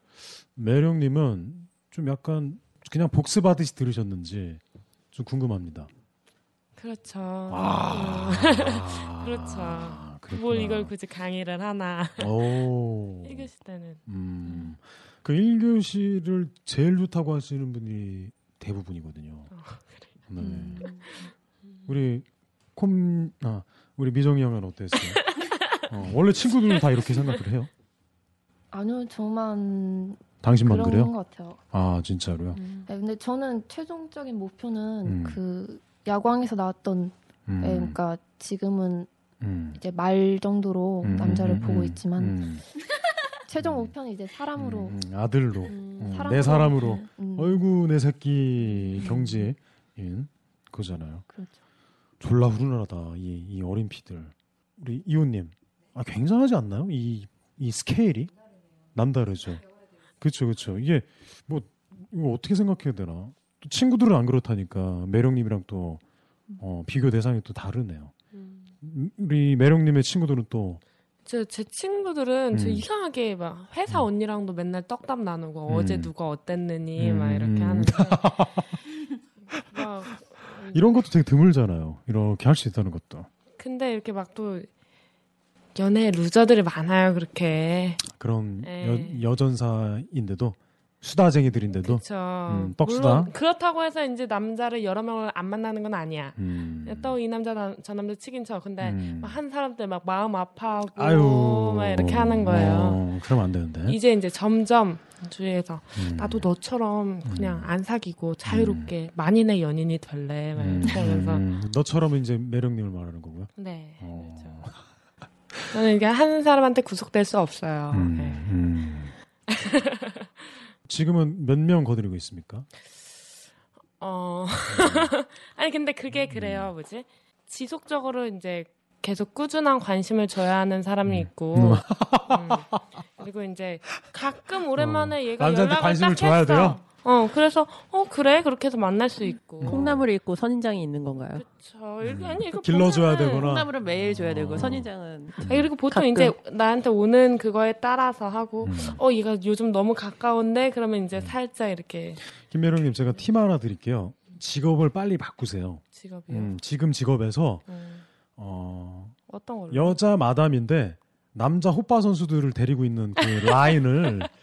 매령님은 좀 약간 그냥 복습하듯이 들으셨는지 좀 궁금합니다. 그렇죠. 아. 음. 그렇죠. 그랬구나. 뭘 이걸 굳이 강의를 하나. 오. 1교시 때는. 음. 그 1교시를 제일 좋다고 하시는 분이 대부분이거든요. 네. 우리 콤, 아, 우리 미정이 형은 어땠어요? 어, 원래 친구들은 다 이렇게 생각을 해요? 아니요, 저만 당신만 그런 그래요? 것 같아요. 아, 진짜로요? 네, 근데 저는 최종적인 목표는 음. 그 야광에서 나왔던 음. 애, 그러니까 지금은 음. 이제 말 정도로 음, 남자를 음, 보고 음, 있지만 음. 최종 목표는 이제 사람으로 음, 아들로 어, 내 사람으로 네, 음. 어이구 내 새끼 경지인 그잖아요. 그렇죠. 졸라 훈훈하다 이, 이 어린 피들. 우리 이호님, 아 굉장하지 않나요? 이 이 스케일이 남다르죠. 그렇죠, 그렇죠. 이게 뭐 이거 어떻게 생각해야 되나? 또 친구들은 안 그렇다니까 매력님이랑 또 어, 비교 대상이 또 다르네요. 음, 우리 매력님의 친구들은 또 저, 제 친구들은 저 음. 이상하게 막 회사 언니랑도 맨날 떡담 나누고 음. 어제 누가 어땠느니 막 음. 이렇게 하는데 막 이런 것도 되게 드물잖아요. 이렇게 할 수 있다는 것도. 근데 이렇게 막 또 연애 루저들이 많아요 그렇게 그런 네. 여, 여전사인데도 수다쟁이들인데도? 그쵸. 음, 떡수다. 물론 그렇다고 해서 이제 남자를 여러 명을 안 만나는 건 아니야. 음. 또이 남자 나- 저 남자 치긴 쳐. 근데 음. 막한 사람들 막 마음 아파하고 아유, 막 이렇게 하는 거예요. 어, 그러면 안 되는데. 이제 이제 점점 주위에서 음. 나도 너처럼 그냥 안 사귀고 자유롭게 만인의 연인이 될래? 막 음, 음, 너처럼 이제 매력님을 말하는 거고요. 네. 어. 저는 이게 한 사람한테 구속될 수 없어요. 음, 네. 음. 지금은 몇 명 거드리고 있습니까? 어 아니 근데 그게 그래요 뭐지 지속적으로 이제 계속 꾸준한 관심을 줘야 하는 사람이 있고 음. 음. 그리고 이제 가끔 오랜만에 얘가 남자한테 연락을 관심을 딱 했어. 어 그래서 어 그래 그렇게 해서 만날 수 있고 콩나물이 있고 선인장이 있는 건가요? 저 이거 아니 이거 길러줘야 보면은- 되구나. 콩나물은 매일 줘야 되고 선인장은 아니, 그리고 보통 가끔. 이제 나한테 오는 그거에 따라서 하고 음. 어 얘가 요즘 너무 가까운데 그러면 이제 살짝 이렇게 김매력님 제가 팁 하나 드릴게요. 직업을 빨리 바꾸세요. 직업이요. 음, 지금 직업에서 음. 어, 어떤 걸로? 여자 마담인데 남자 호빠 선수들을 데리고 있는 그 라인을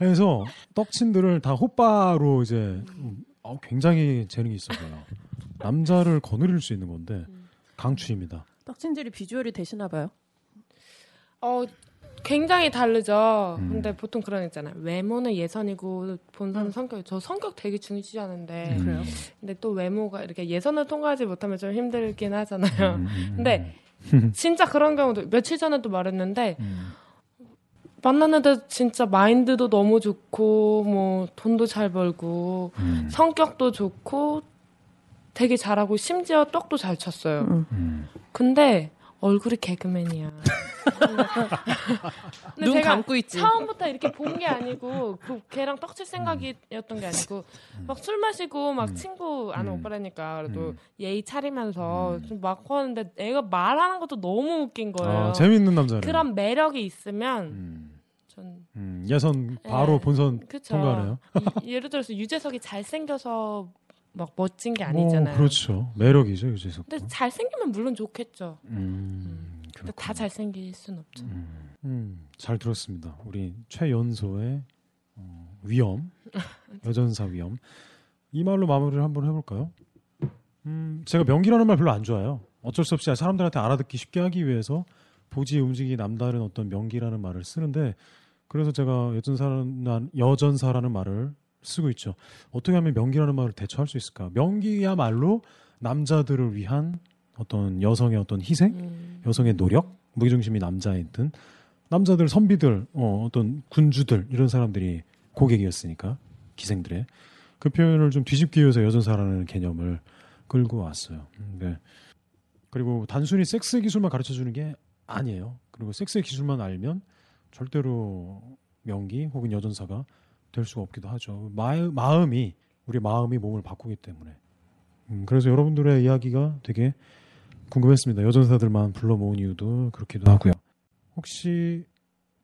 해서 떡친들을 다 호빠로 이제 음, 어, 굉장히 재능이 있어 보여요. 남자를 거느릴 수 있는 건데 강추입니다. 떡, 확진들이 비주얼이 되시나 봐요. 어 굉장히 다르죠. 음. 근데 보통 그런 거 있잖아요. 외모는 예선이고 본선 성격. 저 성격 되게 중요시 하는데. 음. 그래요? 근데 또 외모가 이렇게 예선을 통과하지 못하면 좀 힘들긴 하잖아요. 음, 근데 진짜 그런 경우도 며칠 전에 또 말했는데 음. 만났는데 진짜 마인드도 너무 좋고 뭐 돈도 잘 벌고 음. 성격도 좋고 되게 잘하고 심지어 떡도 잘 쳤어요. 음. 근데 얼굴이 개그맨이야. 근데 눈 제가 감고 있지. 처음부터 이렇게 본 게 아니고 그 걔랑 떡칠 생각이었던 게 아니고 막 술 마시고 막 친구 아는 오빠라니까 그래도 예의 차리면서 좀막 하는데 애가 말하는 것도 너무 웃긴 거예요. 아, 재밌는 남자네. 그런 매력이 있으면 전 음, 예선 바로 예, 본선 그쵸. 통과하네요. 이- 예를 들어서 유재석이 잘생겨서 막 멋진 게 아니잖아요. 뭐, 그렇죠. 매력이죠, 유재석. 근데 잘생기면 물론 좋겠죠. 음, 근데 다 잘생길 순 없죠. 음, 잘 들었습니다. 우리 최연소의 어, 위험, 여전사 위험. 이 말로 마무리를 한번 해볼까요? 음, 제가 명기라는 말 별로 안 좋아해요. 어쩔 수 없이 사람들한테 알아듣기 쉽게 하기 위해서 보지 움직이 남다른 어떤 명기라는 말을 쓰는데 그래서 제가 여전사라는, 여전사라는 말을 쓰고 있죠. 어떻게 하면 명기라는 말을 대처할 수 있을까? 명기야말로 남자들을 위한 어떤 여성의 어떤 희생, 여성의 노력, 무게중심이 남자이든 남자들 선비들, 어, 어떤 군주들 이런 사람들이 고객이었으니까 기생들의 그 표현을 좀 뒤집기 위해서 여전사라는 개념을 끌고 왔어요. 음, 네. 그리고 단순히 섹스 기술만 가르쳐 주는 게 아니에요. 그리고 섹스 기술만 알면 절대로 명기 혹은 여전사가 될 수가 없기도 하죠. 마, 마음 이 우리 마음이 몸을 바꾸기 때문에. 음, 그래서 여러분들의 이야기가 되게 궁금했습니다. 여전사들만 불러 모은 이유도 그렇기도 하고요. 혹시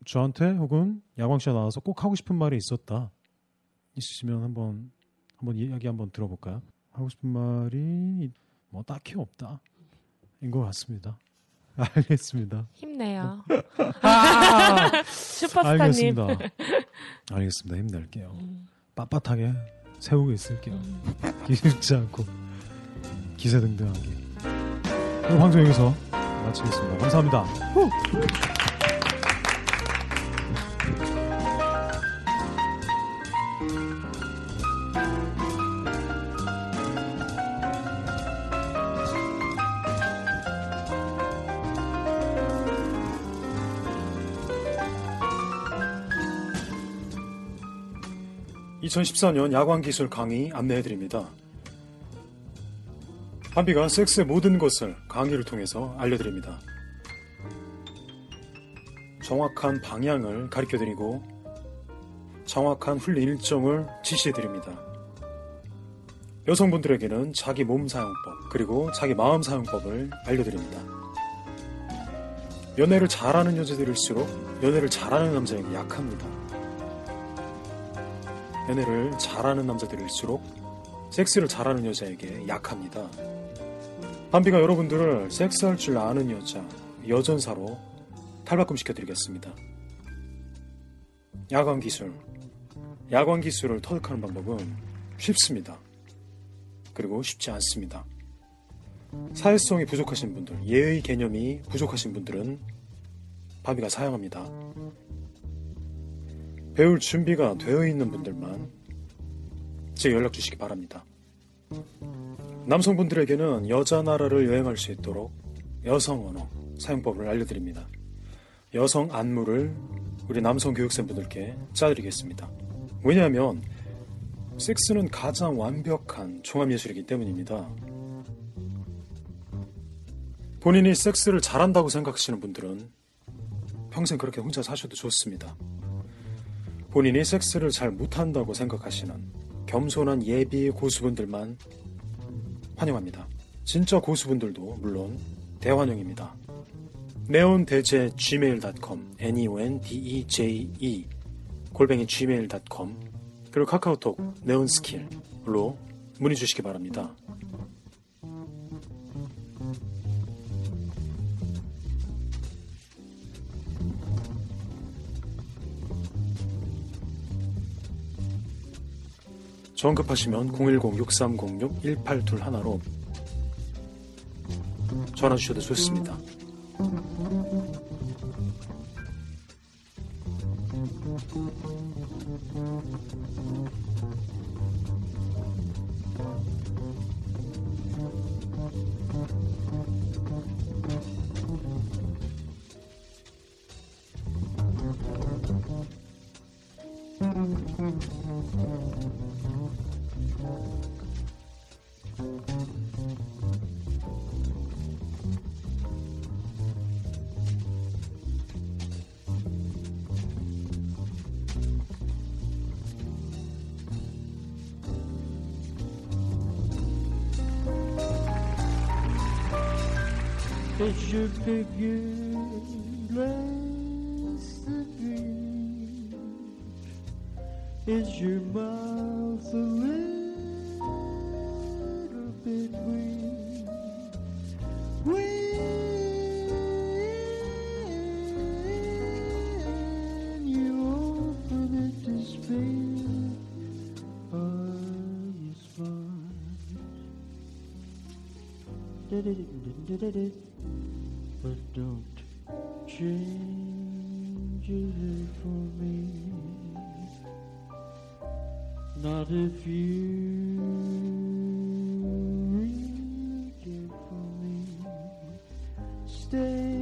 저한테 혹은 야광 씨가 나와서 꼭 하고 싶은 말이 있었다 있으시면 한번 한번 이야기 한번 들어볼까요? 하고 싶은 말이 뭐 딱히 없다 인 것 같습니다. 알겠습니다. 힘내요. 아, 슈퍼스타님. 알겠습니다. 알겠습니다. 힘낼게요. 빳빳하게 세우고 있을게요. 기죽지 않고 기세등등하게. 오늘 방송 여기서 마치겠습니다. 감사합니다. (2014년) 야광 기술 강의 안내해드립니다. 한비가 섹스의 모든 것을 강의를 통해서 알려드립니다. 정확한 방향을 가르쳐드리고 정확한 훈련 일정을 지시해드립니다. 여성분들에게는 자기 몸 사용법 그리고 자기 마음 사용법을 알려드립니다. 연애를 잘하는 여자들일수록 연애를 잘하는 남자에게 약합니다. 연애를 잘하는 남자들일수록 섹스를 잘하는 여자에게 약합니다. 한비가 여러분들을 섹스할 줄 아는 여자, 여전사로 탈바꿈 시켜드리겠습니다. 야광 기술. 야광 기술을 터득하는 방법은 쉽습니다. 그리고 쉽지 않습니다. 사회성이 부족하신 분들, 예의 개념이 부족하신 분들은 바비가 사용합니다. 배울 준비가 되어 있는 분들만 제 연락 주시기 바랍니다. 남성분들에게는 여자 나라를 여행할 수 있도록 여성 언어 사용법을 알려드립니다. 여성 안무를 우리 남성 교육생분들께 짜드리겠습니다. 왜냐하면 섹스는 가장 완벽한 종합예술이기 때문입니다. 본인이 섹스를 잘한다고 생각하시는 분들은 평생 그렇게 혼자 사셔도 좋습니다. 본인이 섹스를 잘 못한다고 생각하시는 겸손한 예비 고수분들만 환영합니다. 진짜 고수분들도 물론 대환영입니다. 네온 대제 gmail.com n-e-o-n-d-e-j-e 골뱅이 gmail.com 그리고 카카오톡 네온스킬로 문의 주시기 바랍니다. 전급하시면 010-6306-1821로 전화 주셔도 좋습니다. je bégueule is your mouth a little bit weak? When you open it to speak, are you smart? But don't change it for me. Not if you care for me. Stay.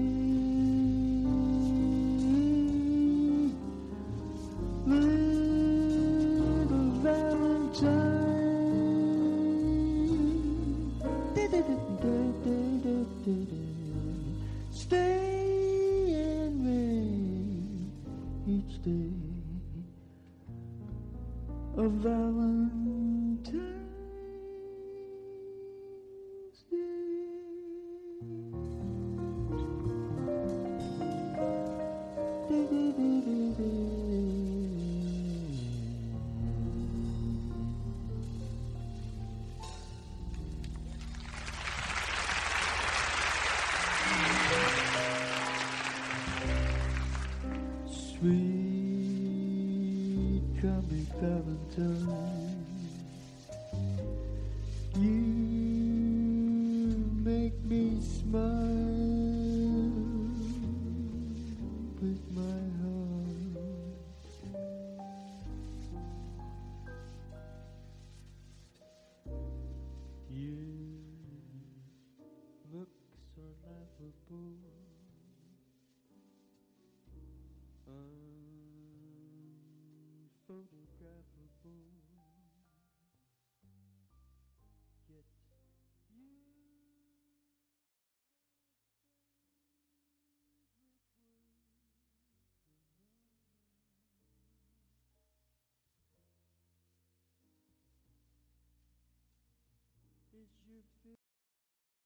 Is your